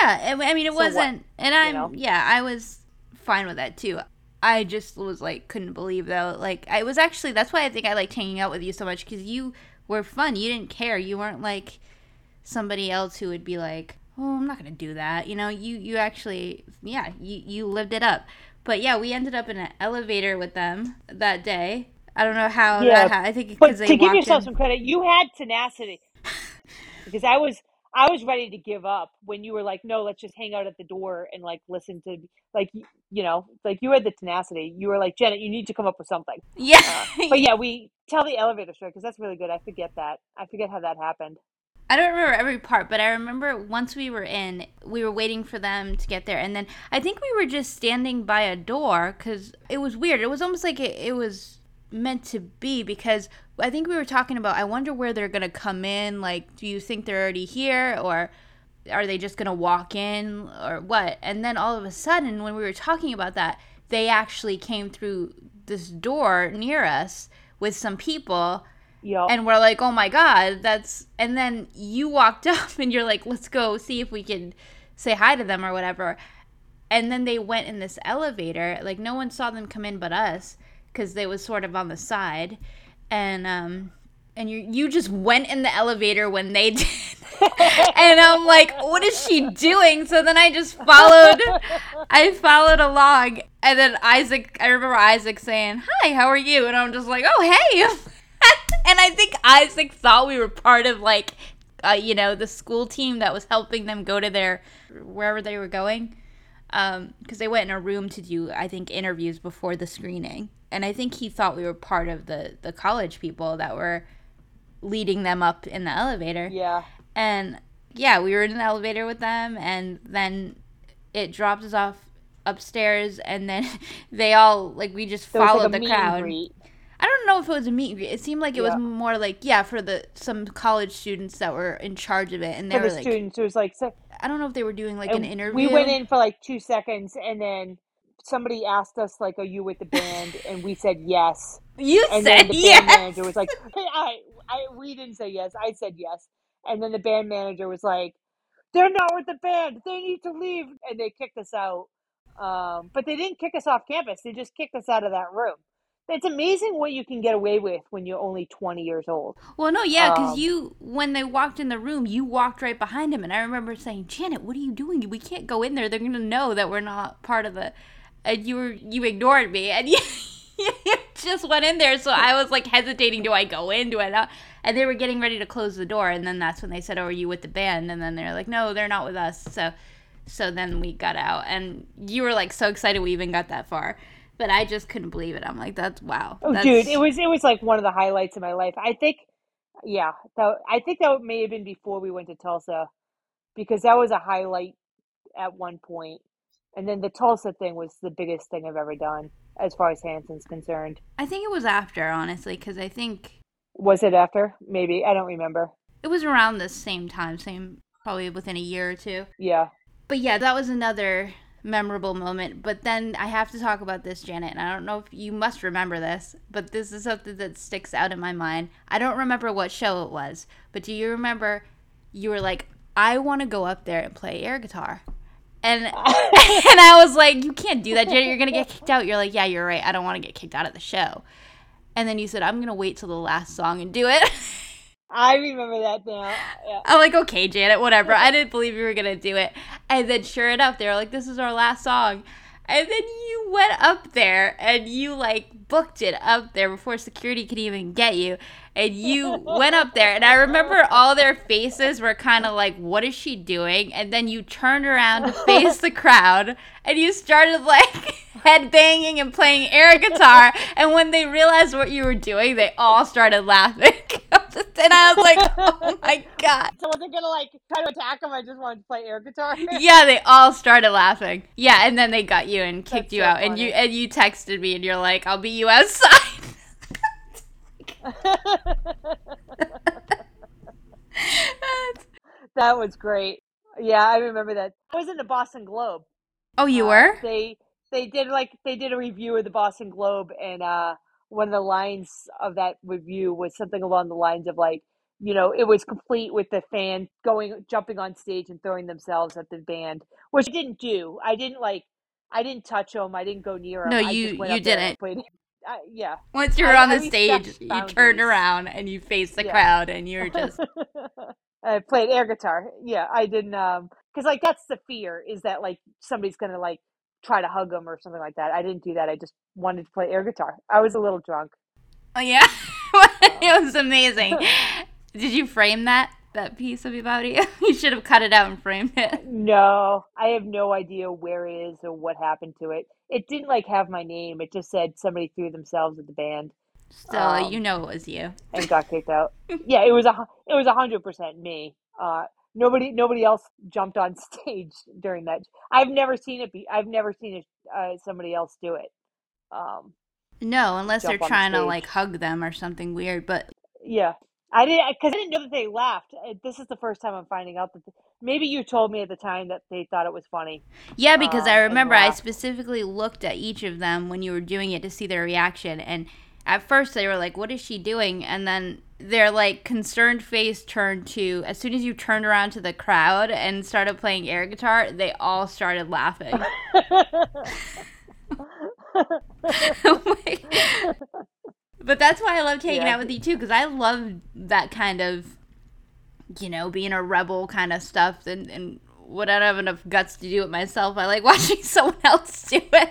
Yeah, I mean, it so wasn't, what? and I'm, you know? yeah, I was fine with that too. I just was like, couldn't believe though. Like, I was actually, that's why I think I liked hanging out with you so much because you were fun. You didn't care. You weren't like somebody else who would be like, oh, I'm not gonna do that. You know, you you actually, yeah, you you lived it up. But yeah, we ended up in an elevator with them that day. I don't know how yeah, that. I think because to give yourself in. some credit, you had tenacity. because I was I was ready to give up when you were like, no, let's just hang out at the door and like listen to like you know like you had the tenacity. You were like, Janet, you need to come up with something. Yeah. Uh, [laughs] but yeah, we tell the elevator story because that's really good. I forget that. I forget how that happened. I don't remember every part, but I remember once we were in, we were waiting for them to get there, and then I think we were just standing by a door because it was weird. It was almost like it, it was meant to be because I think we were talking about I wonder where they're going to come in like do you think they're already here or are they just going to walk in or what and then all of a sudden when we were talking about that they actually came through this door near us with some people Yep. And we're like, oh my God, that's. And then you walked [laughs] up and you're like, let's go see if we can say hi to them or whatever. And then they went in this elevator. Like, no one saw them come in but us because they was sort of on the side, and um, and you you just went in the elevator when they [laughs] did, and I'm like, what is she doing? So then I just followed, I followed along, and then Isaac, I remember Isaac saying, "Hi, how are you?" And I'm just like, "Oh, hey." [laughs] and I think Isaac thought we were part of like, uh, you know, the school team that was helping them go to their wherever they were going, because um, they went in a room to do, I think, interviews before the screening and I think he thought we were part of the the college people that were leading them up in the elevator. Yeah. And yeah, we were in an elevator with them, and then it dropped us off upstairs, and then [laughs] they all like we just followed like the crowd. I don't know if it was a meet and greet. It seemed like it yeah. was more like yeah for the some college students that were in charge of it, and they for were the like students. It was like so, I don't know if they were doing like an interview. We went in for like two seconds, and then somebody asked us like, "Are you with the band?" and we said yes. You and said then the yes. band manager was like, hey, I, I, we didn't say yes. I said yes. And then the band manager was like, "They're not with the band. They need to leave," and they kicked us out. Um, but they didn't kick us off campus. They just kicked us out of that room. It's amazing what you can get away with when you're only 20 years old. Well, no, yeah, because um, you, when they walked in the room, you walked right behind him. And I remember saying, Janet, what are you doing? We can't go in there. They're going to know that we're not part of the and you were you ignored me and you, [laughs] you just went in there. So i was like hesitating do i go in? Do i not? And they were getting ready to close the door and then that's when they said oh are you with the band? And then they're like no they're not with us. So so then we got out. And you were like so excited we even got that far. But i just couldn't believe it. I'm like that's wow. Oh that's... dude it was it was like one of the highlights of my life. I think yeah that, i think that may have been before we went to tulsa because that was a highlight at one point and then the Tulsa thing was the biggest thing I've ever done as far as Hanson's concerned. I think it was after, honestly, because I think. Was it after? Maybe. I don't remember. It was around the same time, same probably within a year or two. Yeah. But yeah, that was another memorable moment. But then I have to talk about this, Janet, and I don't know if you must remember this, but this is something that sticks out in my mind. I don't remember what show it was, but do you remember you were like, I want to go up there and play air guitar? And [laughs] [laughs] and I was like, you can't do that, Janet. You're gonna get kicked out. You're like, yeah, you're right. I don't want to get kicked out of the show. And then you said, I'm gonna wait till the last song and do it. [laughs] I remember that now. Yeah. I'm like, okay, Janet, whatever. I didn't believe you were gonna do it. And then sure enough, they were like, this is our last song. And then you went up there and you like booked it up there before security could even get you. And you went up there, and I remember all their faces were kind of like, "What is she doing?" And then you turned around to face the crowd, and you started like [laughs] headbanging and playing air guitar. And when they realized what you were doing, they all started laughing. [laughs] and I was like, [laughs] "Oh my god!" So was they gonna like try to attack him? I just wanted to play air guitar. [laughs] yeah, they all started laughing. Yeah, and then they got you and kicked That's you so out, and you and you texted me, and you're like, "I'll be you outside." that was great. Yeah, I remember that. I was in the Boston Globe. oh, you Uh, were? They they did like they did a review of the Boston Globe, and uh, one of the lines of that review was something along the lines of like, you know, it was complete with the fan going jumping on stage and throwing themselves at the band, which I didn't do. I didn't like. I didn't touch them. I didn't go near them. No, I you- just went you up there and didn't. Played, I, yeah. Once you were I- on I the stage, you boundaries. turned around and you faced the Yeah. crowd, and [laughs] you're just I played air guitar. Yeah, I didn't um cuz like that's the fear is that like somebody's going to like try to hug them or something like that. I didn't do that. I just wanted to play air guitar. I was a little drunk. oh yeah, [laughs] it was amazing. [laughs] Did you frame that that piece of about you? [laughs] you should have cut it out and framed it. No, I have no idea where it is or what happened to it. It didn't like have my name. It just said somebody threw themselves at the band Still, Um, you know it was you. and got kicked out. Yeah, it was a it was a hundred percent me. Uh, nobody nobody else jumped on [laughs] stage during that. I've never seen it be. I've never seen it, uh, somebody else do it. Um, No, unless they're trying to like hug them or something weird. But yeah, I didn't because I didn't know that they laughed. This is the first time I'm finding out that. maybe you told me at the time that they thought it was funny. yeah, because I Um, remember I specifically looked at each of them when you were doing it to see their reaction, and at first they were like, "What is she doing?" And then their like concerned face turned to as soon as you turned around to the crowd and started playing air guitar, they all started laughing. [laughs] [laughs] but that's why I love hanging Yeah. out with you too, because I love that kind of, you know, being a rebel kind of stuff, and and when I don't have enough guts to do it myself, I like [laughs] watching someone else do it.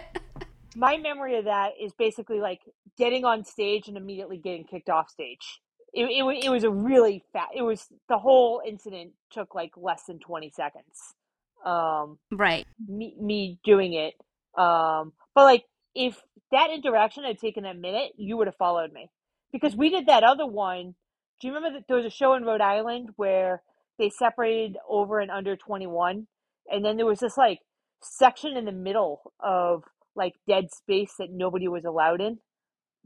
My memory of that is basically like getting on stage and immediately getting kicked off stage. It, it, it was a really fast. It was the whole incident took like less than twenty seconds. Um, right. me, me doing it. Um, but like if that interaction had taken a minute, you would have followed me because we did that other one. Do you remember that there was a show in Rhode Island where they separated over and under 21 and then there was this like section in the middle of like dead space that nobody was allowed in.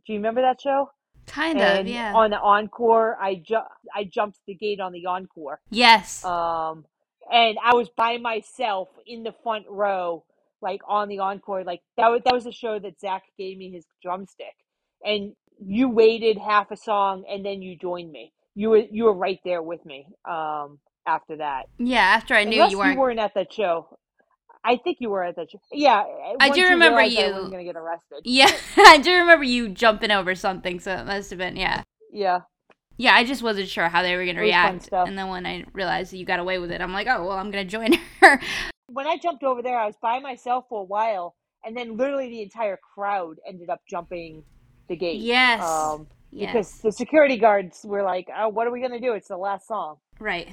Do you remember that show? Kind and of, yeah. on the encore, I ju- I jumped the gate on the encore. yes. Um, and I was by myself in the front row, like on the encore. Like that was that was the show that Zac gave me his drumstick, and you waited half a song and then you joined me. You were you were right there with me. Um, after that, yeah, after I knew unless you weren't. at that show. I think you were at that. Yeah, I do remember I you- wasn't gonna get arrested. Yeah, [laughs] I do remember you jumping over something, so it must have been, yeah. Yeah, Yeah, I just wasn't sure how they were going to It was fun react. And then when I realized that you got away with it, I'm like, oh, well, I'm going to join her. [laughs] when I jumped over there, I was by myself for a while, and then literally the entire crowd ended up jumping the gate. yes. Um, yes. because the security guards were like, "Oh, what are we gonna do? It's the last song." Right.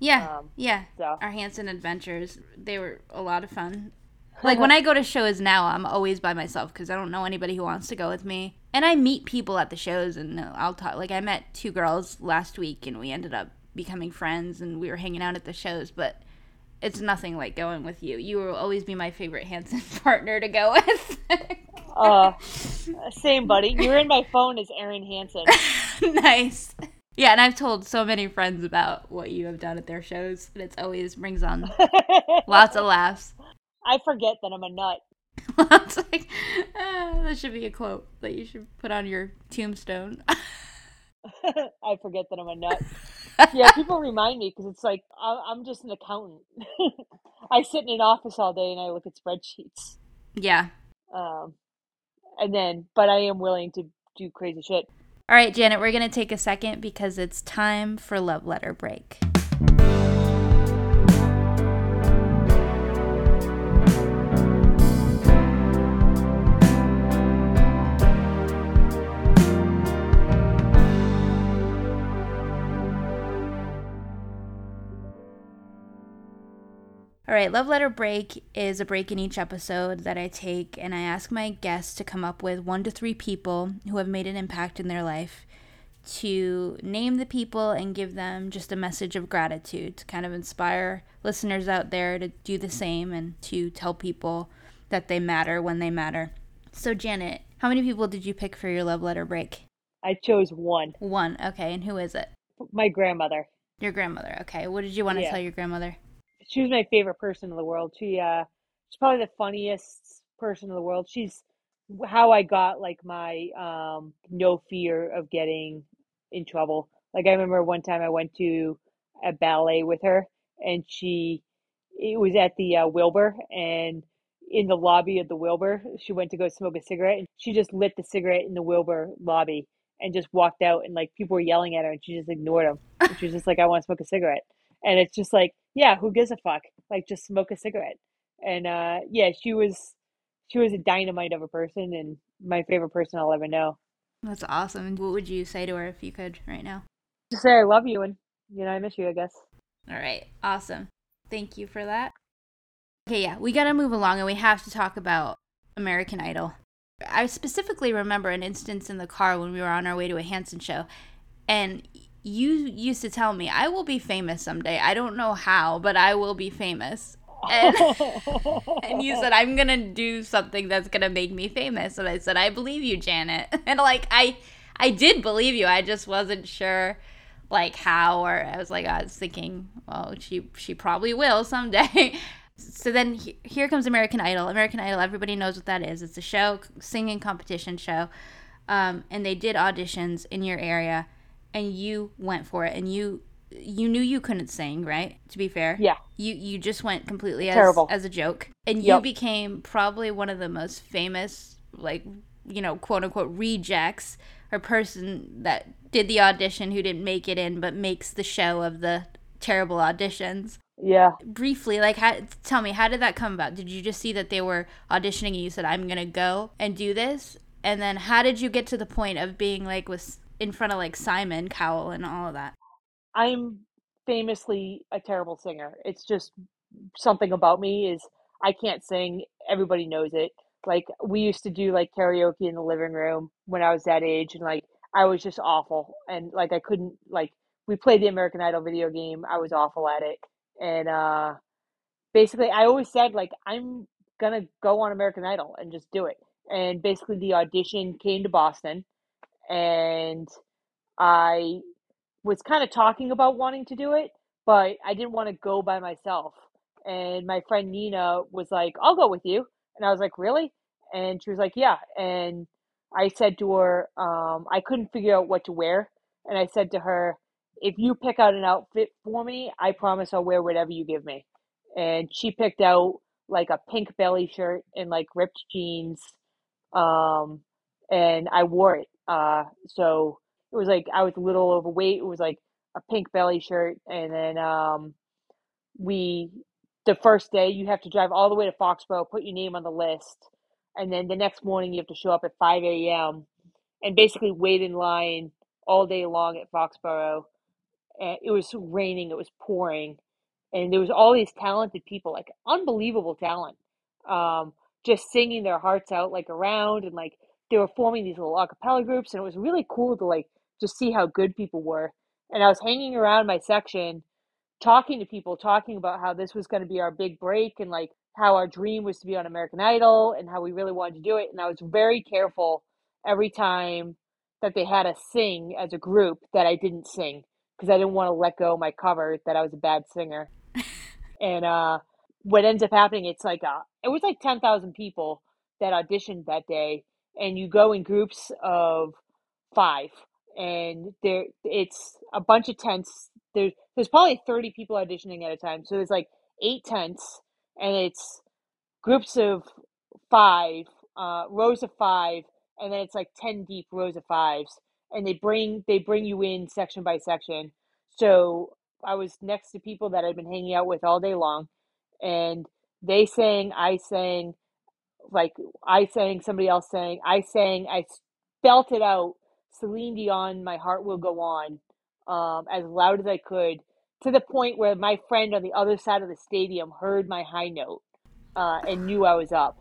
Yeah. Um, yeah. so Our Hanson adventures, they were a lot of fun. [laughs] Like when I go to shows now, I'm always by myself because I don't know anybody who wants to go with me. And I meet people at the shows and I'll talk. Like I met two girls last week and we ended up becoming friends and we were hanging out at the shows, but it's nothing like going with you. You will always be my favorite Hanson [laughs] partner to go with. uh, [laughs] same buddy. You're in my phone as Aaron Hanson. nice. Yeah, and I've told so many friends about what you have done at their shows, and it's always brings on [laughs] lots of laughs. I forget that I'm a nut. [laughs] it's like, uh, that should be a quote that you should put on your tombstone. [laughs] I forget that I'm a nut. yeah, people remind me because it's like I'm just an accountant. I sit in an office all day and I look at spreadsheets. Yeah. Um, and then, but I am willing to do crazy shit. All right, Janet, we're going to take a second because it's time for Love Letter Break. All right, Love Letter Break is a break in each episode that I take and I ask my guests to come up with one to three people who have made an impact in their life to name the people and give them just a message of gratitude to kind of inspire listeners out there to do the same and to tell people that they matter when they matter. So, Janet, how many people did you pick for your Love Letter Break? I chose one. One, okay. And who is it? My grandmother. Your grandmother, okay. What did you want to yeah. tell your grandmother? She was my favorite person in the world. She uh she's probably the funniest person in the world. She's how I got like my um no fear of getting in trouble. Like I remember one time I went to a ballet with her and she it was at the uh, Wilbur and in the lobby of the Wilbur she went to go smoke a cigarette and she just lit the cigarette in the Wilbur lobby and just walked out and like people were yelling at her and she just ignored them. And [laughs] she was just like I want to smoke a cigarette. And it's just like yeah, who gives a fuck? Like just smoke a cigarette. And uh yeah, she was she was a dynamite of a person and my favorite person I'll ever know. That's awesome. What would you say to her if you could right now? Just say I love you and you know, I miss you, I guess. All right. Awesome. Thank you for that. Okay, yeah, we got to move along and we have to talk about American Idol. I specifically remember an instance in the car when we were on our way to a Hanson show and you used to tell me I will be famous someday. I don't know how, but I will be famous. And, [laughs] and you said I'm gonna do something that's gonna make me famous, and I said I believe you, Janet. [laughs] And like I, I did believe you. I just wasn't sure, like how, or I was like I was thinking, well, she she probably will someday. [laughs] so then he, here comes American Idol. American Idol, everybody knows what that is. It's a show, singing competition show, um, and they did auditions in your area and you went for it and you you knew you couldn't sing, right? To be fair. Yeah. You you just went completely as Terrible. as a joke. And you became probably one of the most famous like, you know, quote unquote rejects or person that did the audition who didn't make it in but makes the show of the terrible auditions. Yeah. Briefly, like how tell me how did that come about? Did you just see that they were auditioning and you said I'm going to go and do this? And then how did you get to the point of being like with in front of like Simon Cowell and all of that? I'm famously a terrible singer. It's just something about me is I can't sing. Everybody knows it. Like we used to do like karaoke in the living room when I was that age and like I was just awful and like I couldn't like we played the American Idol video game. I was awful at it. And uh basically I always said like I'm going to go on American Idol and just do it. And basically the audition came to Boston and I was kind of talking about wanting to do it, but I didn't want to go by myself. And my friend Nina was like, I'll go with you. And I was like, Really? And she was like, Yeah. And I said to her, um, I couldn't figure out what to wear. And I said to her, If you pick out an outfit for me, I promise I'll wear whatever you give me. And she picked out like a pink belly shirt and like ripped jeans. Um, and I wore it. Uh, so it was like I was a little overweight. It was like a pink belly shirt, and then um, we the first day you have to drive all the way to Foxborough, put your name on the list, and then the next morning you have to show up at five a.m. and basically wait in line all day long at Foxborough. And it was raining, it was pouring, and there was all these talented people, like unbelievable talent, um, just singing their hearts out like around and like they were forming these little acapella groups, and it was really cool to like just see how good people were. And I was hanging around my section, talking to people, talking about how this was going to be our big break, and like how our dream was to be on American Idol, and how we really wanted to do it. And I was very careful every time that they had us sing as a group that I didn't sing because I didn't want to let go my cover that I was a bad singer. [laughs] and uh, what ends up happening, it's like uh, it was like ten thousand people that auditioned that day, and you go in groups of five, and there it's a bunch of tents. There's there's probably thirty people auditioning at a time, so there's like eight tents, and it's groups of five, uh, rows of five, and then it's like ten deep rows of fives, and they bring they bring you in section by section. So I was next to people that I'd been hanging out with all day long, and they sang, I sang, like I sang, somebody else sang, I sang, I spelt it out. Celine Dion, "My Heart Will Go On," um, as loud as I could, to the point where my friend on the other side of the stadium heard my high note uh, and knew I was up.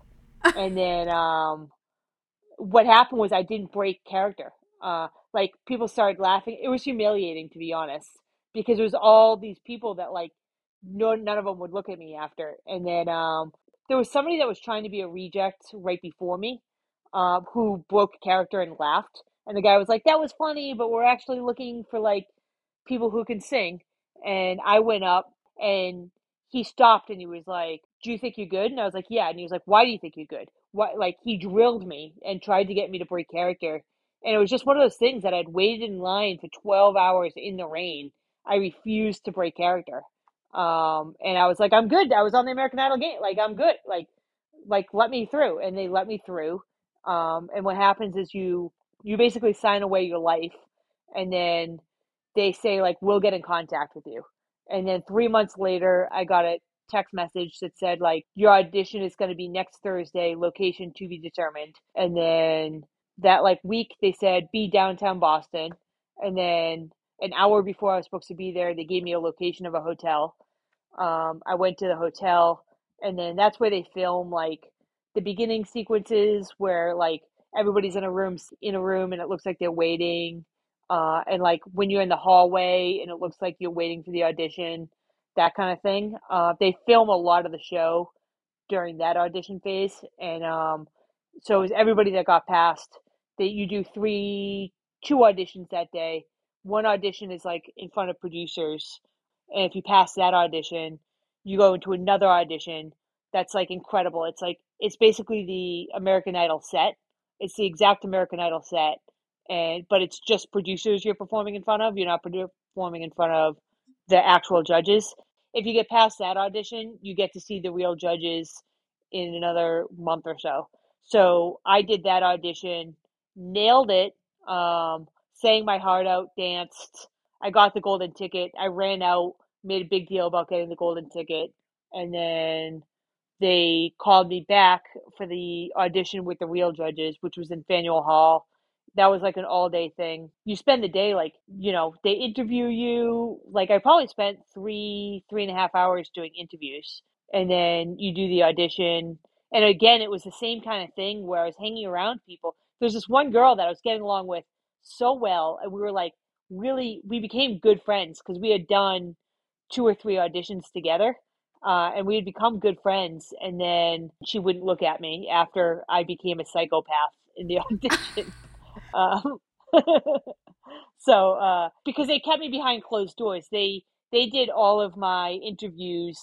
and then um, what happened was I didn't break character. Uh, like people started laughing. It was humiliating to be honest because it was all these people that like no none of them would look at me after. And then um, there was somebody that was trying to be a reject right before me, uh, who broke character and laughed. And the guy was like, "That was funny, but we're actually looking for like people who can sing." And I went up and he stopped and he was like, "Do you think you're good?" And I was like, "Yeah." And he was like, "Why do you think you're good?" What like he drilled me and tried to get me to break character. And it was just one of those things that I'd waited in line for 12 hours in the rain. I refused to break character. Um, and I was like, I'm good. I was on the American Idol game. Like, I'm good. Like, like let me through. And they let me through. Um, and what happens is you, you basically sign away your life and then they say like, we'll get in contact with you. And then three months later, I got a text message that said like, your audition is going to be next Thursday, location to be determined. And then that like week they said, be downtown Boston. And then an hour before I was supposed to be there, they gave me a location of a hotel. Um, I went to the hotel, and then that's where they film like the beginning sequences where like everybody's in a room in a room and it looks like they're waiting. Uh, and like when you're in the hallway and it looks like you're waiting for the audition, that kind of thing. Uh, they film a lot of the show during that audition phase, and um, so it was everybody that got passed. That you do three, two auditions that day, one audition is like in front of producers and if you pass that audition you go into another audition that's like incredible. It's like it's basically the american idol set. It's the exact american idol set and but it's just producers you're performing in front of. You're not performing in front of the actual judges. If you get past that audition you get to see the real judges in another month or so. So i did that audition nailed it um, sang my heart out, danced. I got the golden ticket. I ran out, made a big deal about getting the golden ticket, and then they called me back for the audition with the real judges, which was in Faneuil Hall. That was like an all day thing. You spend the day like, you know, they interview you. Like I probably spent three, three and a half hours doing interviews. And then you do the audition. And again, it was the same kind of thing where I was hanging around people. There's this one girl that I was getting along with so well and we were like really we became good friends because we had done two or three auditions together uh, and we had become good friends and then she wouldn't look at me after i became a psychopath in the [laughs] audition. Um, [laughs] so uh, because they kept me behind closed doors. They they did all of my interviews.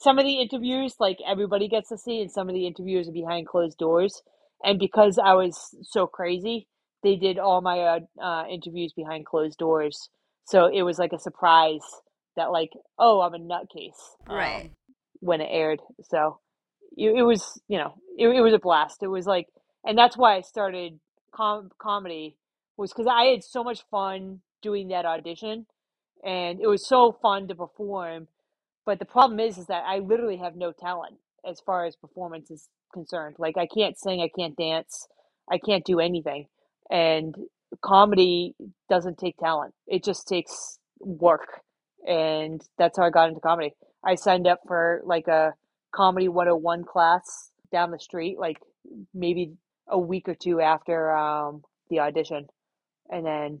Some of the interviews like everybody gets to see and some of the interviews are behind closed doors. And because i was so crazy they did all my uh, uh, interviews behind closed doors. So it was like a surprise that like, oh, I'm a nutcase. Um, right. When it aired. So it, it was, you know, it, it was a blast. It was like, and that's why I started com- comedy was because I had so much fun doing that audition and it was so fun to perform. But the problem is, is that I literally have no talent as far as performance is concerned. Like I can't sing, I can't dance, I can't do anything and comedy doesn't take talent. It just takes work and that's how i got into comedy. I signed up for like a comedy 101 class down the street like maybe a week or two after um, the audition and then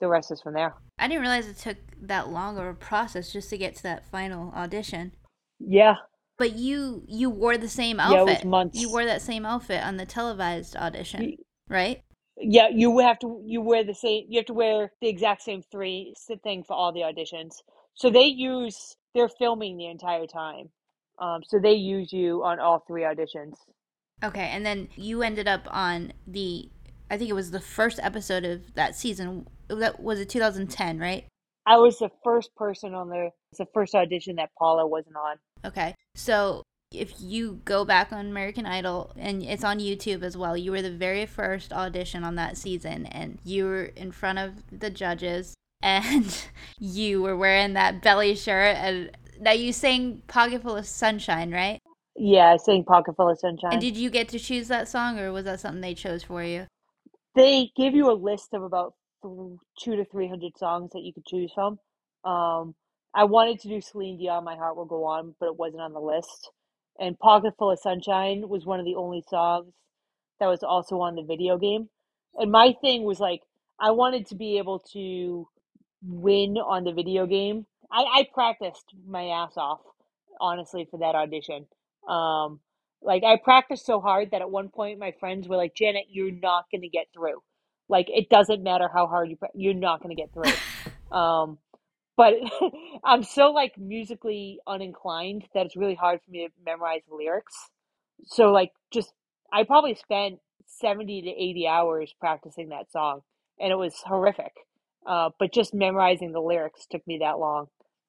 the rest is from there. I didn't realize it took that long of a process just to get to that final audition. Yeah. But you you wore the same outfit yeah, it was months. you wore that same outfit on the televised audition right Yeah, you have to you wear the same you have to wear the exact same three thing for all the auditions. So they use they're filming the entire time. Um, so they use you on all three auditions. Okay, and then you ended up on the I think it was the first episode of that season. That was it 2010, right? I was the first person on the it's the first audition that Paula wasn't on. Okay. So if you go back on American Idol and it's on YouTube as well, you were the very first audition on that season and you were in front of the judges [laughs] and you were wearing that belly shirt and now you sang Pocket Full of Sunshine, right? Yeah, I sang Pocket Full of Sunshine. And did you get to choose that song or was that something they chose for you? They give you a list of about two to three hundred songs that you could choose from. Um, I wanted to do Celine Dion, My Heart Will Go On, but it wasn't on the list and Pocket Full of Sunshine was one of the only songs that was also on the video game. And my thing was like, I wanted to be able to win on the video game. I, I practiced my ass off, honestly, for that audition. Um, like I practiced so hard that at one point my friends were like, "Janet, you're not going to get through. Like it doesn't matter how hard you, you're not going to get through." [laughs] um, but [laughs] I'm so like musically uninclined that it's really hard for me to memorize lyrics. So like just I probably spent 70 to 80 hours practicing that song and it was horrific. Uh, but just memorizing the lyrics took me that long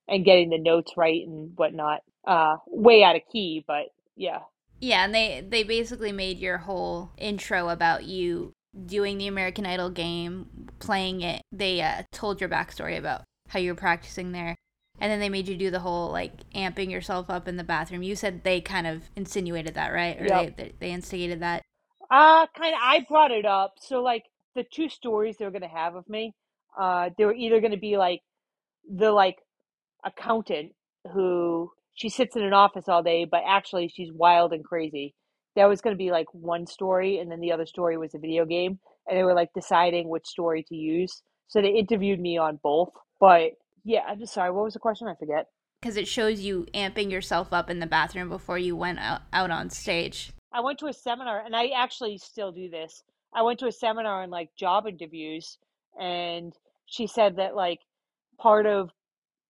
and getting the notes right and whatnot. Uh, way out of key, but yeah. Yeah, and they they basically made your whole intro about you doing the American Idol game, playing it. They uh, told your backstory about how you were practicing there. And then they made you do the whole like amping yourself up in the bathroom. You said they kind of insinuated that, right? Or yep. they, they instigated that? Uh, kind of. I brought it up. So, like, the two stories they were going to have of me, uh, they were either going to be like the like accountant who she sits in an office all day, but actually she's wild and crazy. That was going to be like one story, and then the other story was a video game, and they were like deciding which story to use. So they interviewed me on both. But yeah, I'm just sorry. What was the question? I forget. Because it shows you amping yourself up in the bathroom before you went out, out on stage. I went to a seminar, and I actually still do this. I went to a seminar on like job interviews, and she said that like part of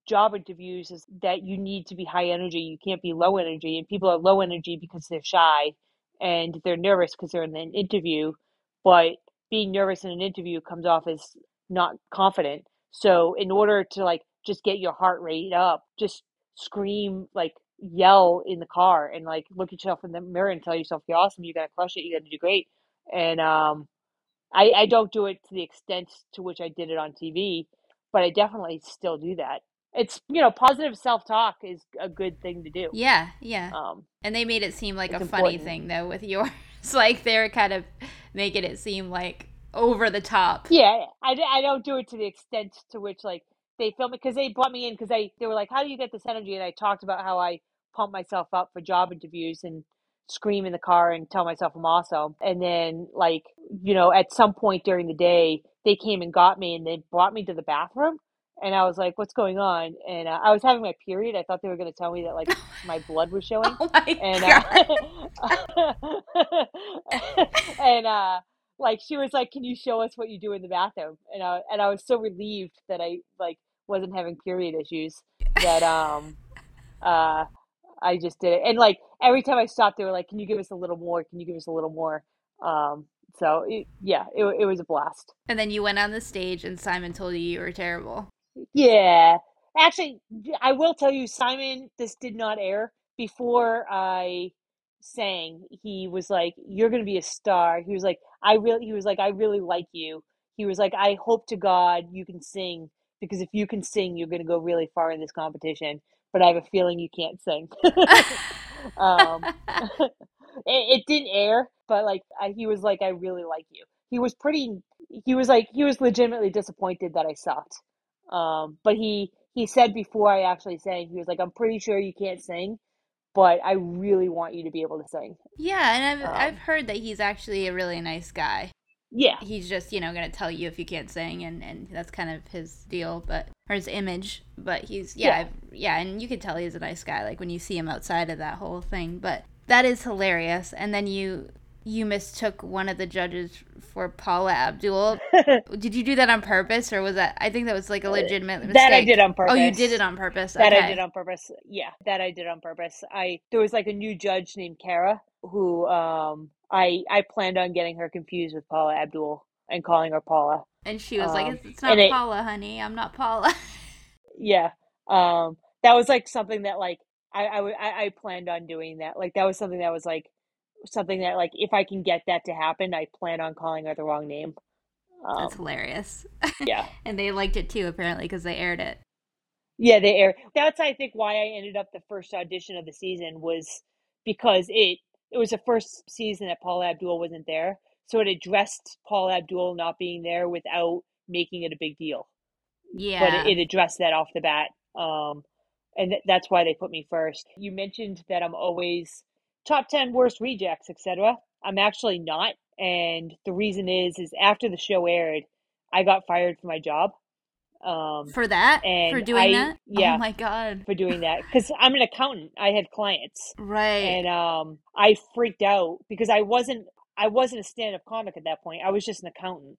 job interviews is that you need to be high energy. You can't be low energy, and people are low energy because they're shy and they're nervous because they're in an interview. But being nervous in an interview comes off as not confident. So in order to like just get your heart rate up, just scream like yell in the car and like look at yourself in the mirror and tell yourself you're awesome, you're gonna crush it, you're gonna do great. And um I, I don't do it to the extent to which I did it on TV, but I definitely still do that. It's you know, positive self talk is a good thing to do. Yeah, yeah. Um and they made it seem like a important. funny thing though with [laughs] yours. like they're kind of making it seem like over the top. Yeah, I, I don't do it to the extent to which like they film it because they brought me in because they they were like, how do you get this energy? And I talked about how I pump myself up for job interviews and scream in the car and tell myself I'm awesome. And then like you know at some point during the day they came and got me and they brought me to the bathroom. And I was like, "What's going on?" And uh, I was having my period. I thought they were going to tell me that like [laughs] my blood was showing. Oh my and, uh, [laughs] and uh, like she was like, "Can you show us what you do in the bathroom?" And I and I was so relieved that I like wasn't having period issues that um uh I just did it. And like every time I stopped, they were like, "Can you give us a little more? Can you give us a little more?" Um, so it, yeah, it it was a blast. And then you went on the stage, and Simon told you you were terrible. Yeah, actually, I will tell you, Simon, this did not air before I sang. He was like, "You're going to be a star." He was like, I really, he was like, I really like you. He was like, I hope to God you can sing because if you can sing, you're going to go really far in this competition. But I have a feeling you can't sing. [laughs] um, [laughs] [laughs] it, it, didn't air, but like I, he was like, I really like you. He was pretty. He was like, he was legitimately disappointed that I sucked. Um, but he he said before I actually sang, he was like, I'm pretty sure you can't sing, but I really want you to be able to sing. Yeah, and I've um, I've heard that he's actually a really nice guy. Yeah. He's just, you know, going to tell you if you can't sing and and that's kind of his deal, but or his image, but he's yeah, yeah, yeah, and you can tell he's a nice guy like when you see him outside of that whole thing, but that is hilarious. And then you you mistook one of the judges for Paula Abdul. [laughs] did you do that on purpose, or was that? I think that was like a legitimate mistake. That I did on purpose. Oh, you did it on purpose. That okay. I did on purpose. Yeah, that I did on purpose. I there was like a new judge named Kara who um I I planned on getting her confused with Paula Abdul and calling her Paula. And she was Um, like, "It's, it's not and it- Paula, honey. I'm not Paula." [laughs] Yeah. Um that was like something that like I I I I planned on doing that. Like that was something that was like something that like if I can get that to happen, I plan on calling her the wrong name. Um, That's hilarious. yeah. [laughs] and they liked it too, apparently, because they aired it. Yeah, they air. That's I think why I ended up the first audition of the season was because it it was the first season that Paula Abdul wasn't there, so it addressed Paula Abdul not being there without making it a big deal. Yeah. But it, it addressed that off the bat, um, and th- that's why they put me first. You mentioned that I'm always top ten worst rejects, etc. I'm actually not, and the reason is is after the show aired, I got fired from my job. Um, for that? and for doing I- that? yeah. Oh my god. for doing that because I'm an accountant. I had clients, Right. and um, I freaked out because I wasn't I wasn't a stand up comic at that point. I was just an accountant,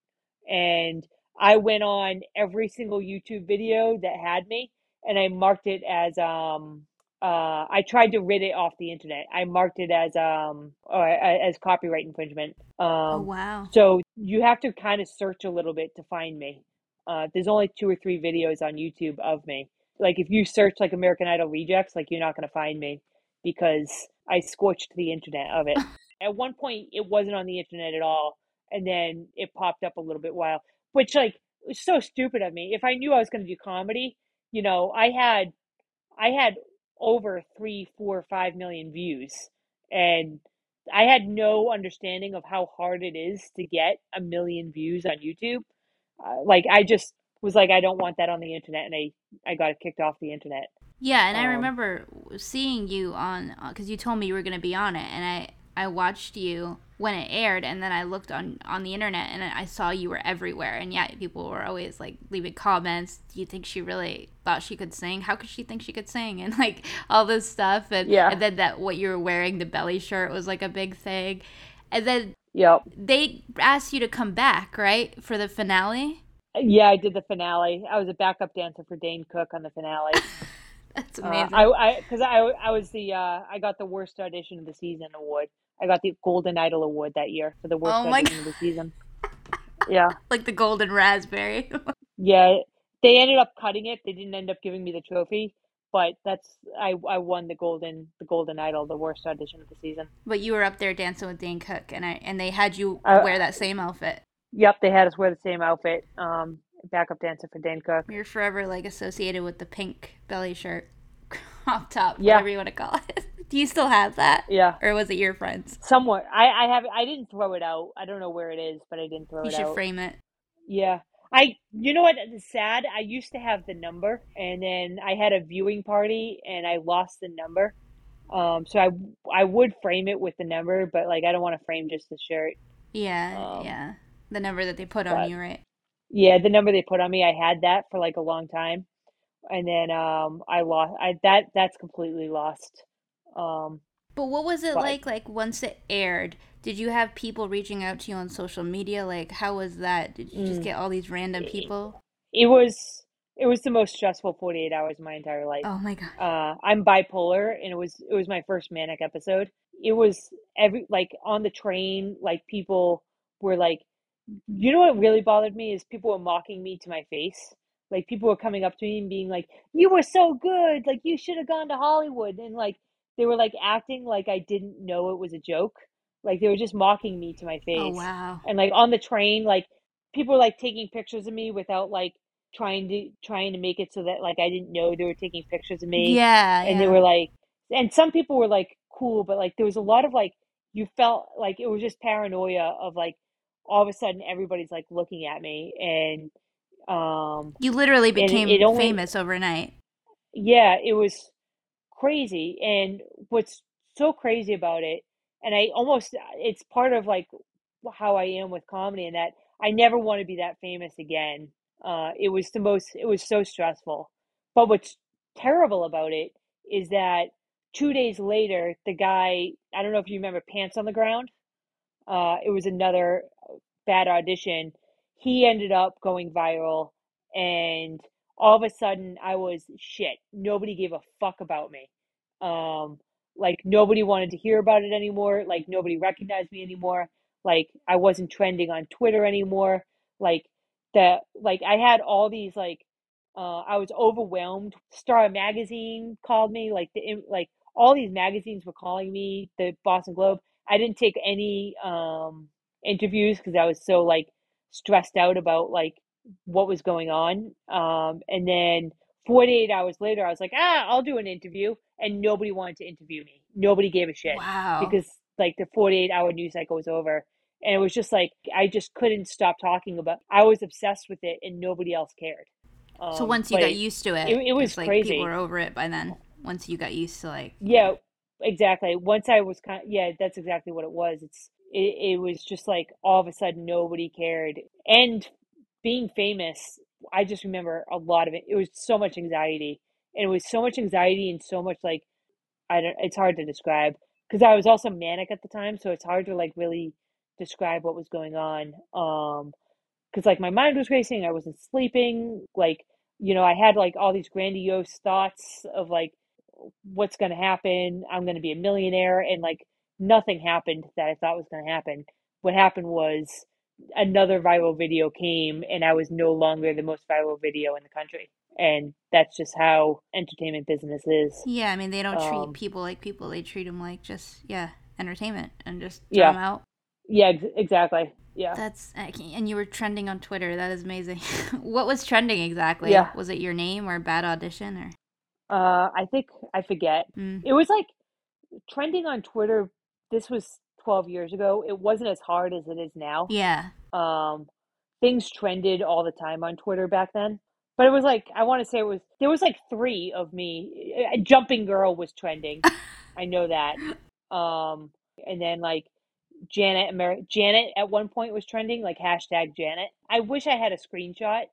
and I went on every single YouTube video that had me, and I marked it as um. Uh, I tried to rid it off the internet. I marked it as um or uh, as copyright infringement. Um, oh wow. so you have to kind of search a little bit to find me. Uh, there's only two or three videos on YouTube of me. Like if you search like American Idol rejects, like you're not gonna find me because I scorched the internet of it. [laughs] at one point, it wasn't on the internet at all, and then it popped up a little bit while, which like was so stupid of me. If I knew I was gonna do comedy, you know, I had, I had over three, four, five million views, and I had no understanding of how hard it is to get a million views on YouTube. Uh, like I just was like, I don't want that on the internet, and I I got it kicked off the internet. Yeah, and I Um, remember seeing you on because you told me you were going to be on it, and I I watched you when it aired, and then I looked on on the internet, and I saw you were everywhere, and yeah, people were always like leaving comments. Do you think she really thought she could sing? How could she think she could sing? [laughs] And like all this stuff, and Yeah. and then that what you were wearing, the belly shirt, was like a big thing, and then Yep. they asked you to come back, right, for the finale. Yeah, I did the finale. I was a backup dancer for Dane Cook on the finale. [laughs] That's Uh, amazing. I I because I I was the uh, I got the worst audition of the season award. I got the Golden Idol award that year for the worst Oh of the [laughs] season. Yeah, like the golden raspberry. [laughs] yeah. They ended up cutting it. They didn't end up giving me the trophy, but that's I I won the golden the Golden Idol, the worst audition of the season. But you were up there dancing with Dane Cook, and I and they had you I- wear that same outfit. Yep, they had us wear the same outfit. Um, backup dancer for Dane Cook. You're forever like associated with the pink belly shirt, [laughs] crop top, Yeah. whatever you want to call it. [laughs] Do you still have that, Yeah, or was it your friend's? somewhat. I I have I didn't throw it out. I don't know where it is, but I didn't throw You it out. You should frame it. Yeah. I you know what is sad? I used to have the number and then I had a viewing party and I lost the number. Um so I I would frame it with the number, but like I don't want to frame just the shirt. Yeah, Um, yeah. The number that they put but- on you, right? Yeah, the number they put on me, I had that for like a long time. And then um I lost I that that's completely lost. Um But what was it But- like? Like once it aired, did you have people reaching out to you on social media? Like, how was that? Did you just Mm. get all these random people? it was it was the most stressful 48 hours of my entire life. Oh my god. uh I'm bipolar and it was it was my first manic episode. It was every like on the train like people were like you know what really bothered me is people were mocking me to my face. Like people were coming up to me and being like, "You were so good. Like you should have gone to Hollywood." And like they were like acting like I didn't know it was a joke. Like they were just mocking me to my oh, face Oh wow. and like on the train like people were like taking pictures of me without like trying to trying to make it so that like I didn't know they were taking pictures of me Yeah. and yeah. they were like and some people were like cool but like there was a lot of like you felt like it was just paranoia of like all of a sudden everybody's like looking at me and um You literally it- became it only- famous overnight. yeah, it was crazy. And what's so crazy about it, and I almost, it's part of like how I am with comedy, and that I never want to be that famous again. Uh, it was the most, it was so stressful. But what's terrible about it is that two days later, the guy, I don't know if you remember Pants on the Ground. uh, it was another bad audition. He ended up going viral, and all of a sudden, I was shit. Nobody gave a fuck about me. Um, like nobody wanted to hear about it anymore. Like nobody recognized me anymore. Like I wasn't trending on Twitter anymore. Like that. Like I had all these like. Uh, I was overwhelmed. Star Magazine called me. Like the like all these magazines were calling me. The Boston Globe. I didn't take any um interviews because I was so like stressed out about like what was going on. Um, and then 48 hours later, I was like, ah, I'll do an interview. And nobody wanted to interview me. Nobody gave a shit. Wow. Because like the 48 hour news cycle was over. And it was just like, I just couldn't stop talking about I was obsessed with it and nobody else cared. Um, so once you got used to it, it, it was like crazy. people were over it by then. Once you got used to like, yeah, exactly. Once I was kind of, yeah, that's exactly what it was. It's, it, it was just like all of a sudden nobody cared. And being famous, I just remember a lot of it. It was so much anxiety, and it was so much anxiety and so much like I don't. It's hard to describe because I was also manic at the time, so it's hard to like really describe what was going on. Um, because like my mind was racing, I wasn't sleeping. Like you know, I had like all these grandiose thoughts of like what's going to happen. I'm going to be a millionaire, and like nothing happened that I thought was going to happen. What happened was another viral video came and I was no longer the most viral video in the country. And that's just how entertainment business is. Yeah, I mean, they don't treat um, people like people. They treat them like just, yeah, entertainment and just throw yeah. them out. Yeah, ex- exactly. Yeah. That's, and you were trending on Twitter. That is amazing. [laughs] what was trending exactly? Yeah. Was it your name or bad audition or? Uh, I think, I forget. Mm. It was like trending on Twitter. This was 12 years ago, it wasn't as hard as it is now. Yeah. Um, things trended all the time on Twitter back then. But it was like I want to say it was there was like three of me. A jumping girl was trending. [laughs] I know that. Um, and then like Janet Amer- Janet at one point was trending like hashtag Janet. I wish I had a screenshot.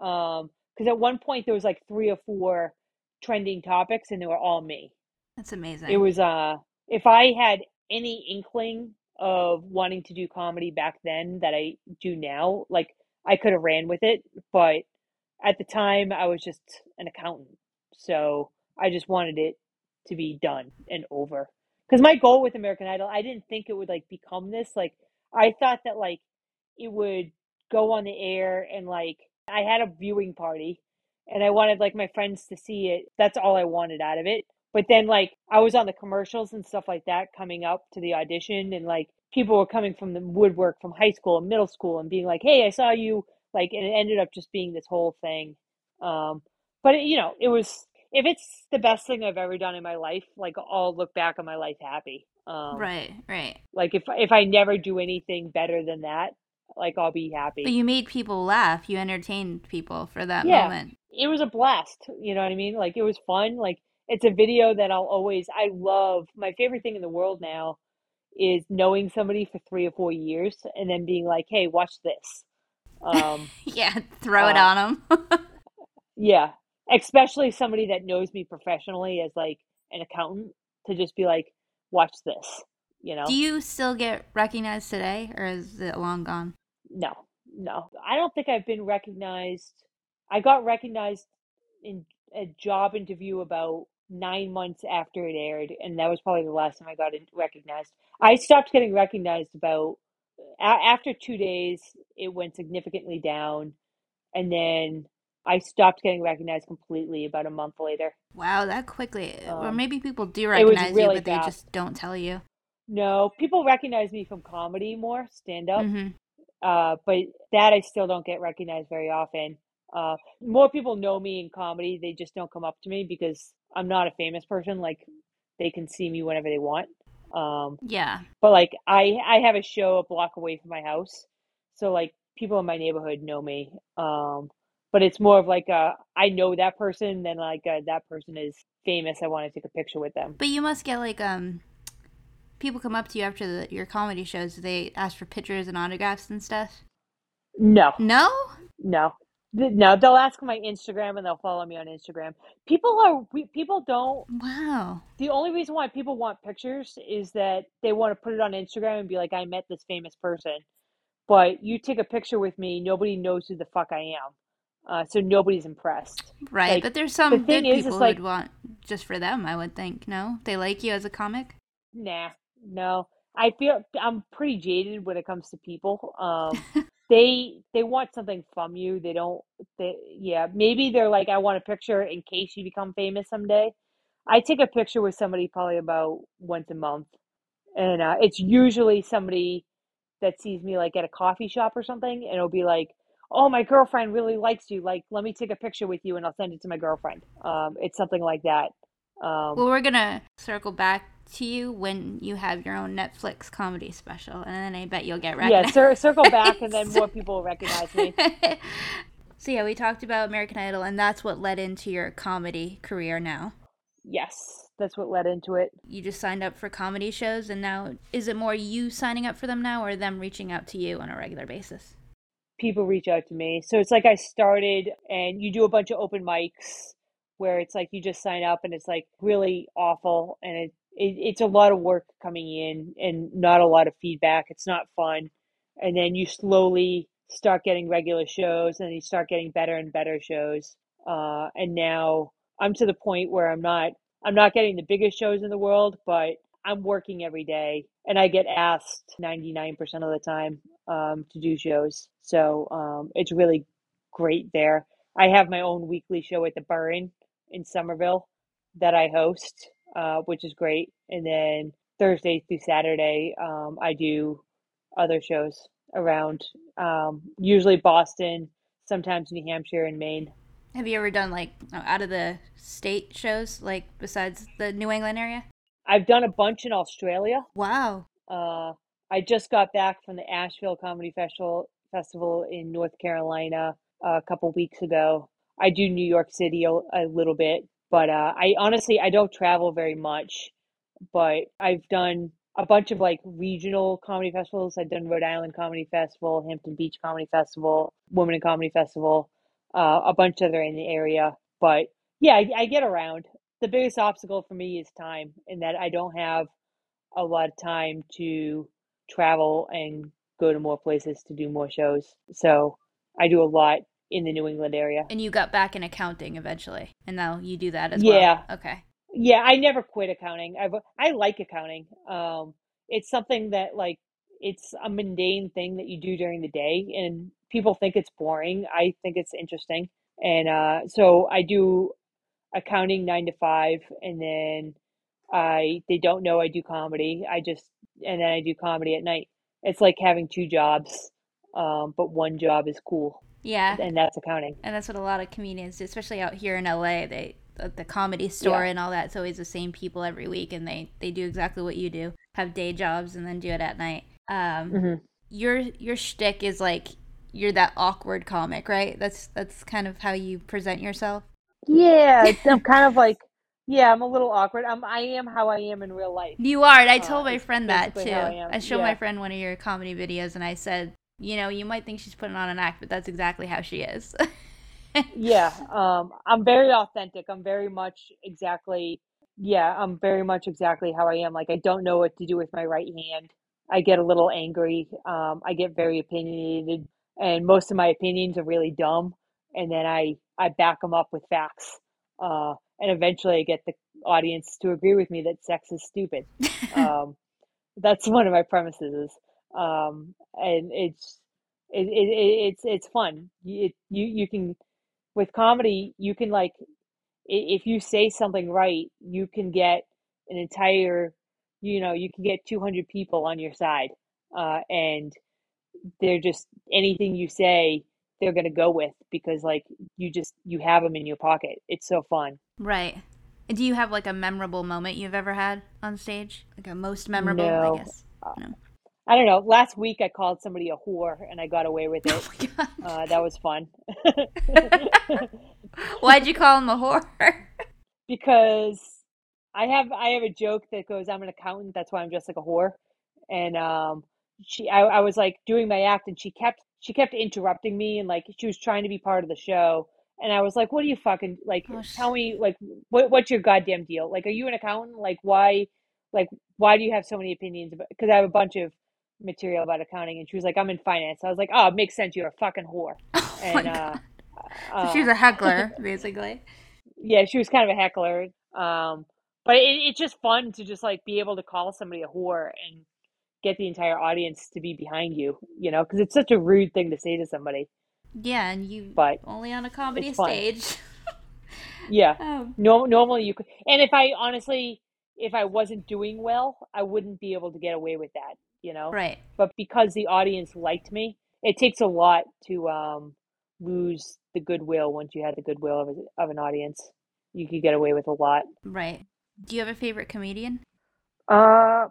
Um, because at one point there was like three or four trending topics and they were all me. That's amazing. It was uh if I had any inkling of wanting to do comedy back then that I do now. Like I could have ran with it, but at the time I was just an accountant. So I just wanted it to be done and over. Cuz my goal with American Idol, I didn't think it would like become this. Like I thought that like it would go on the air and like I had a viewing party and I wanted like my friends to see it. That's all I wanted out of it. But then like I was on the commercials and stuff like that coming up to the audition and like people were coming from the woodwork from high school and middle school and being like, "Hey, I saw you." Like and it ended up just being this whole thing. Um but it, you know, it was if it's the best thing I've ever done in my life, like I'll look back on my life happy. Um, right, right. Like if if I never do anything better than that, like I'll be happy. But you made people laugh. You entertained people for that yeah, moment. It was a blast. You know what I mean? Like it was fun. Like it's a video that I'll always I love. My favorite thing in the world now is knowing somebody for three or four years and then being like, "Hey, watch this." Um, [laughs] yeah, throw uh, it on them. [laughs] yeah, especially somebody that knows me professionally as like an accountant to just be like, "Watch this." You know. Do you still get recognized today, or is it long gone? No, no. I don't think I've been recognized. I got recognized in a job interview about nine months after it aired, and that was probably the last time I got recognized. I stopped getting recognized about after two days. It went significantly down, and then I stopped getting recognized completely about a month later. Wow, that quickly. Um, or maybe people do recognize really you, but fast. they just don't tell you. No, people recognize me from comedy more, stand up. Mm-hmm. Uh, but that I still don't get recognized very often. Uh, more people know me in comedy. They just don't come up to me because I'm not a famous person. Like they can see me whenever they want. Um, yeah. But like I, I have a show a block away from my house, so like people in my neighborhood know me. Um, but it's more of like a, I know that person than like a, that person is famous. I want to take a picture with them. But you must get like um, people come up to you after the, your comedy shows. They ask for pictures and autographs and stuff. No. No. No No, they'll ask my Instagram and they'll follow me on Instagram. People are people don't. Wow. The only reason why people want pictures is that they want to put it on Instagram and be like, "I met this famous person." But you take a picture with me, nobody knows who the fuck I am. Uh, so nobody's impressed. Right, like, but there's some the good is, people like, who'd want just for them. I would think. No, they like you as a comic. Nah, no. I feel I'm pretty jaded when it comes to people. Um, [laughs] they they want something from you. They don't. They yeah. Maybe they're like, I want a picture in case you become famous someday. I take a picture with somebody probably about once a month, and uh, it's usually somebody that sees me like at a coffee shop or something, and it'll be like, "Oh, my girlfriend really likes you. Like, let me take a picture with you, and I'll send it to my girlfriend." Um, it's something like that. Um, well, we're gonna circle back to you when you have your own Netflix comedy special, and then I bet you'll get recognized. Yeah, cir- circle back, and then [laughs] more people will recognize me. [laughs] so yeah, we talked about American Idol, and that's what led into your comedy career now. Yes, that's what led into it. You just signed up for comedy shows, and now is it more you signing up for them now, or them reaching out to you on a regular basis? People reach out to me, so it's like I started, and you do a bunch of open mics where it's like you just sign up and it's like really awful and it it, it's a lot of work coming in and not a lot of feedback. It's not fun. And then you slowly start getting regular shows and you start getting better and better shows. Uh, and now I'm to the point where I'm not I'm not getting the biggest shows in the world, but I'm working every day and I get asked 99% of the time um, to do shows. So um, it's really great there. I have my own weekly show at the Burren in Somerville that I host uh, which is great. And then Thursday through Saturday, um, I do other shows around, um, usually Boston, sometimes New Hampshire and Maine. Have you ever done like out of the state shows, like besides the New England area? I've done a bunch in Australia. Wow. Uh, I just got back from the Asheville Comedy Festival festival in North Carolina a couple weeks ago. I do New York City a, a little bit, but uh, I honestly I don't travel very much, but I've done a bunch of like regional comedy festivals. I've done Rhode Island Comedy Festival, Hampton Beach Comedy Festival, Women in Comedy Festival, uh, a bunch of other in the area. But yeah, I, I get around. The biggest obstacle for me is time, in that I don't have a lot of time to travel and go to more places to do more shows. So I do a lot in the New England area. And you got back in accounting eventually, and now you do that as yeah. well. Okay. Yeah, I never quit accounting. I I like accounting. Um, it's something that like it's a mundane thing that you do during the day, and people think it's boring. I think it's interesting, and uh, so I do accounting nine to five, and then I they don't know I do comedy. I just and then I do comedy at night. It's like having two jobs, um, but one job is cool. Yeah. And that's accounting. And that's what a lot of comedians do, especially out here in LA. They the comedy store yeah. and all that. It's always the same people every week, and they they do exactly what you do: have day jobs and then do it at night. Um, mm-hmm. Your your shtick is like you're that awkward comic, right? That's that's kind of how you present yourself. Yeah, [laughs] I'm kind of like yeah, I'm a little awkward. I'm I am how I am in real life. You are. And I told uh, my friend that too. I, I showed yeah. my friend one of your comedy videos, and I said you know, you might think she's putting on an act, but that's exactly how she is. [laughs] yeah, um, I'm very authentic. I'm very much exactly, yeah, I'm very much exactly how I am. Like, I don't know what to do with my right hand. I get a little angry. Um, I get very opinionated, and most of my opinions are really dumb. And then I, I back them up with facts. Uh, and eventually I get the audience to agree with me that sex is stupid. [laughs] Um, that's one of my premises um, and it's it, it, it's it's fun. It, you you can with comedy you can like if you say something right, you can get an entire you know you can get 200 people on your side uh, and they're just anything you say they're going to go with because like you just you have them in your pocket. It's so fun. Right. Do you have like a memorable moment you've ever had on stage? Like a most memorable no. i guess. Uh, no I don't know. Last week I called somebody a whore and I got away with [laughs] it. Oh uh, that was fun. [laughs] Why'd you call him a whore? [laughs] because I have I have a joke that goes, "I'm an accountant, that's why I'm dressed like a whore," and um, she I, I was like doing my act and she kept she kept interrupting me and like she was trying to be part of the show and I was like, "What are you fucking like? Oh, tell me like what what's your goddamn deal? Like, are you an accountant? Like, why like why do you have so many opinions? About Because I have a bunch of material about accounting." And she was like, "I'm in finance." I was like, "Oh, it makes sense. You're a fucking whore." [laughs] Oh and uh, so she's uh, a heckler, [laughs] basically. yeah, she was kind of a heckler. Um, but it, it's just fun to just like be able to call somebody a whore and get the entire audience to be behind you, you know, because it's such a rude thing to say to somebody. Yeah, and you But only on a comedy stage. Yeah. oh, [laughs] No, normally you could, and if I honestly, if I wasn't doing well, I wouldn't be able to get away with that, you know. right. But because the audience liked me, it takes a lot to um, lose the goodwill once you have the goodwill of, a, of an audience. You could get away with a lot. Right. Do you have a favorite comedian? Uh,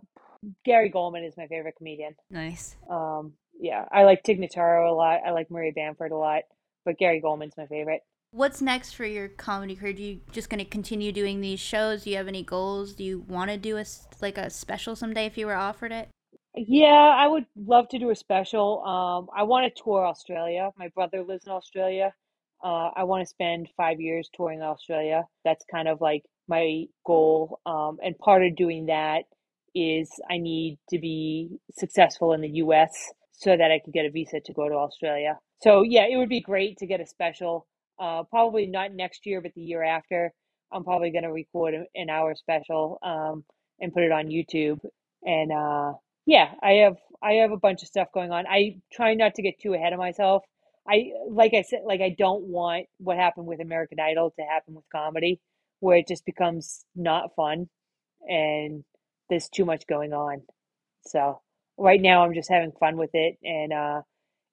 Gary Gulman is my favorite comedian. Nice. Um, yeah, I like Tig Notaro a lot. I like Maria Bamford a lot, but Gary Gulman's my favorite. What's next for your comedy career? Do you just going to continue doing these shows? Do you have any goals? Do you want to do a like a special someday if you were offered it? Yeah, I would love to do a special. Um, I want to tour Australia. My brother lives in Australia. Uh, I want to spend five years touring Australia. That's kind of like my goal. Um, and part of doing that is I need to be successful in the US so that I could get a visa to go to Australia. So yeah, it would be great to get a special. Uh, probably not next year, but the year after. I'm probably going to record an hour special um, and put it on YouTube. And uh, yeah, I have I have a bunch of stuff going on. I try not to get too ahead of myself. I like I said, like I don't want what happened with American Idol to happen with comedy, where it just becomes not fun and there's too much going on. So right now I'm just having fun with it and uh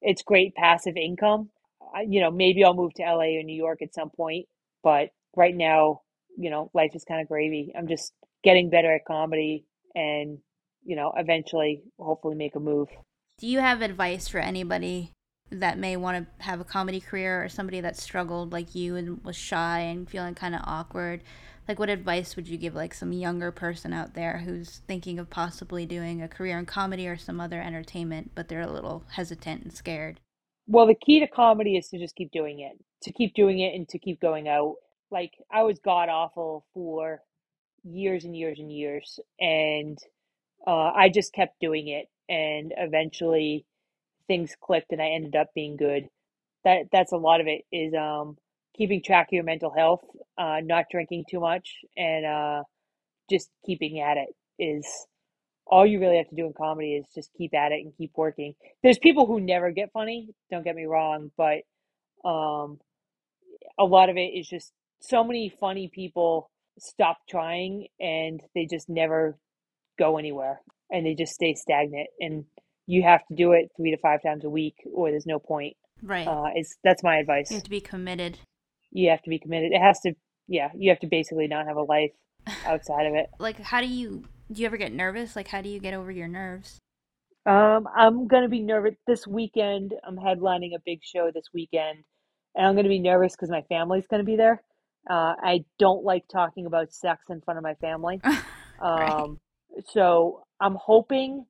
it's great passive income. I, you know, maybe I'll move to LA or New York at some point, but right now, you know, life is kind of gravy. I'm just getting better at comedy and, you know, eventually hopefully make a move. Do you have advice for anybody that may want to have a comedy career or somebody that struggled like you and was shy and feeling kind of awkward? Like, what advice would you give like some younger person out there who's thinking of possibly doing a career in comedy or some other entertainment, but they're a little hesitant and scared? Well, the key to comedy is to just keep doing it, to keep doing it and to keep going out. Like I was god awful for years and years and years, and uh, I just kept doing it, and eventually things clicked, and I ended up being good. That that's a lot of it is um, keeping track of your mental health, uh, not drinking too much, and uh, just keeping at it is all you really have to do in comedy is just keep at it and keep working. There's people who never get funny, don't get me wrong, but um, a lot of it is just so many funny people stop trying and they just never go anywhere and they just stay stagnant and you have to do it three to five times a week or there's no point. Right. Uh, it's that's my advice. you have to be committed. You have to be committed. It has to, yeah, you have to basically not have a life [laughs] outside of it. Like, how do you do? You ever get nervous? Like, how do you get over your nerves? Um, I'm gonna be nervous this weekend. I'm headlining a big show this weekend, and I'm gonna be nervous because my family's gonna be there. Uh, I don't like talking about sex in front of my family. [laughs] right. Um, so I'm hoping.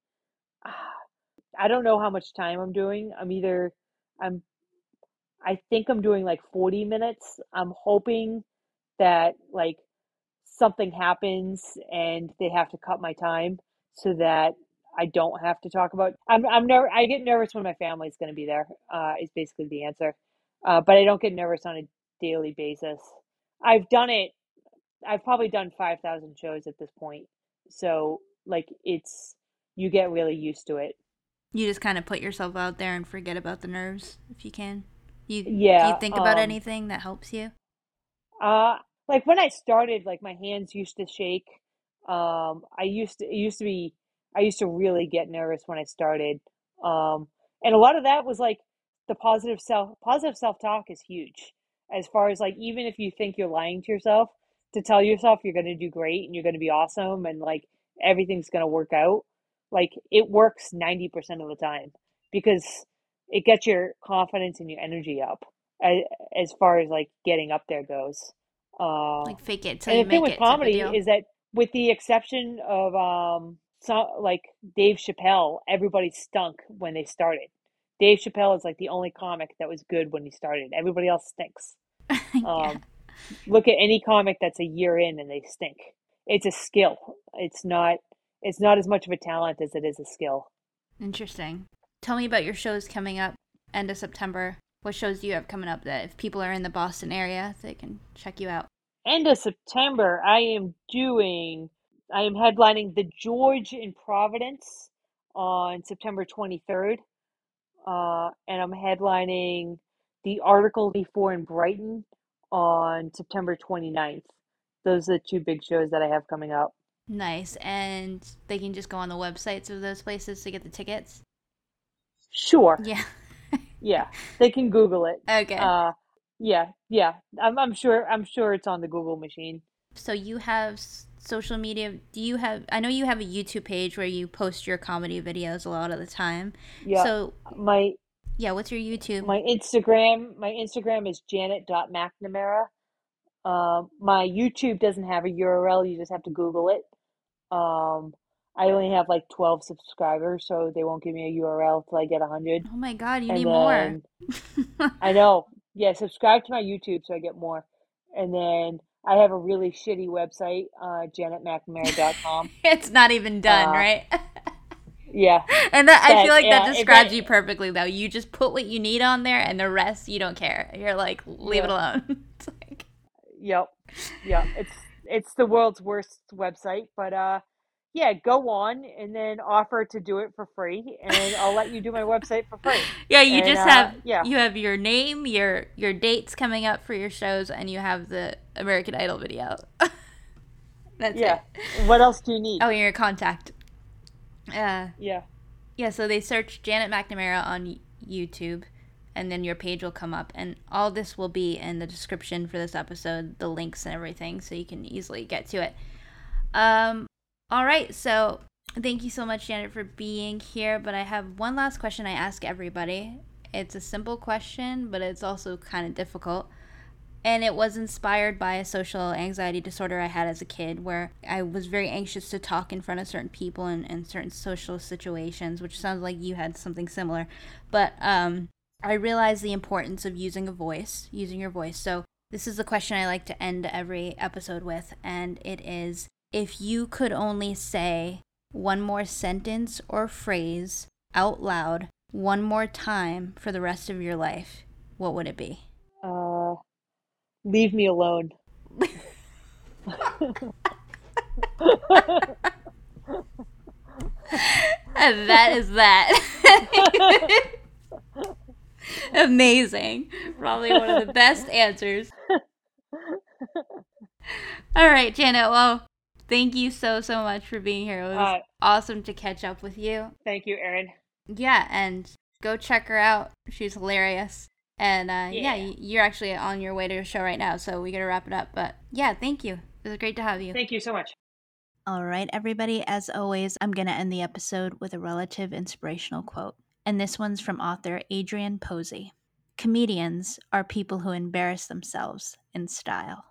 I don't know how much time I'm doing. I'm either I'm I think I'm doing like 40 minutes. I'm hoping that like something happens and they have to cut my time so that I don't have to talk about. I'm I'm never I get nervous when my family's going to be there. Uh, is basically the answer. Uh, but I don't get nervous on a daily basis. I've done it. I've probably done 5,000 shows at this point. So like it's you get really used to it. You just kind of put yourself out there and forget about the nerves if you can. You do you Yeah. think about Um. anything that helps you? Uh, like when I started, like my hands used to shake. Um, I used to, it used to be, I used to really get nervous when I started. Um, and a lot of that was like the positive self, positive self-talk is huge. As far as like, even if you think you're lying to yourself, to tell yourself you're going to do great and you're going to be awesome and like everything's going to work out, like it works 90% of the time because it gets your confidence and your energy up as, as far as like getting up there goes. Uh, Like, fake it till and you the thing make with comedy is that, with the exception of um, so like Dave Chappelle, everybody stunk when they started. Dave Chappelle is like the only comic that was good when he started. Everybody else stinks. [laughs] yeah. Um, look at any comic that's a year in and they stink. It's a skill. It's not. It's not as much of a talent as it is a skill. Interesting. Tell me about your shows coming up end of September. What shows do you have coming up that if people are in the Boston area, they can check you out? End of September, I am doing. I am headlining the George in Providence on September 23rd. Uh, and I'm headlining the article before in Brighton on September 29th. Those are the two big shows that I have coming up. Nice. And they can just go on the websites of those places to get the tickets? Sure. Yeah. yeah. They can Google it. [laughs] Okay. Uh, yeah. Yeah. I'm, I'm sure. I'm sure it's on the Google machine. So you have social media. Do you have? I know you have a YouTube page where you post your comedy videos a lot of the time. Yeah. So my yeah, what's your YouTube? My Instagram. My Instagram is janet.mcnamara. Uh, my YouTube doesn't have a URL. You just have to Google it. Um, I only have like 12 subscribers, so they won't give me a URL till I get 100. Oh my god, you and need more. [laughs] I know. Yeah, subscribe to my YouTube so I get more. And then I have a really shitty website, uh, janetmcnamara.com. [laughs] it's not even done, uh, right? [laughs] yeah. And that, I feel like yeah, that describes that, you perfectly, though. You just put what you need on there, and the rest you don't care. You're like, leave yeah. it alone. [laughs] it's like... Yep. Yep. It's it's the world's worst website, but uh, yeah, go on and then offer to do it for free, and I'll let you do my website for free. [laughs] Yeah, you and, just uh, have yeah. you have your name, your your dates coming up for your shows, and you have the American Idol video. [laughs] That's yeah. It. What else do you need? Oh, your contact. Uh, yeah. Yeah. So they search Janet McNamara on YouTube, and then your page will come up, and all this will be in the description for this episode, the links and everything, so you can easily get to it. Um, all right, so thank you so much, Janet, for being here. But I have one last question I ask everybody. It's a simple question, but it's also kind of difficult. And it was inspired by a social anxiety disorder I had as a kid where I was very anxious to talk in front of certain people in, in certain social situations, which sounds like you had something similar. But um, I realized the importance of using a voice, using your voice. So this is the question I like to end every episode with, and it is if you could only say one more sentence or phrase out loud one more time for the rest of your life, what would it be? Uh, leave me alone. [laughs] and that is that. [laughs] Amazing. Probably one of the best answers. All right, Janet. Well, Thank you so, so much for being here. It was uh, awesome to catch up with you. Thank you, Erin. Yeah, and go check her out. She's hilarious. And uh, yeah. yeah, you're actually on your way to a show right now, so we got to wrap it up. But yeah, thank you. It was great to have you. Thank you so much. All right, everybody. As always, I'm going to end the episode with a relative inspirational quote. And this one's from author Adrian Posey Comedians are people who embarrass themselves in style.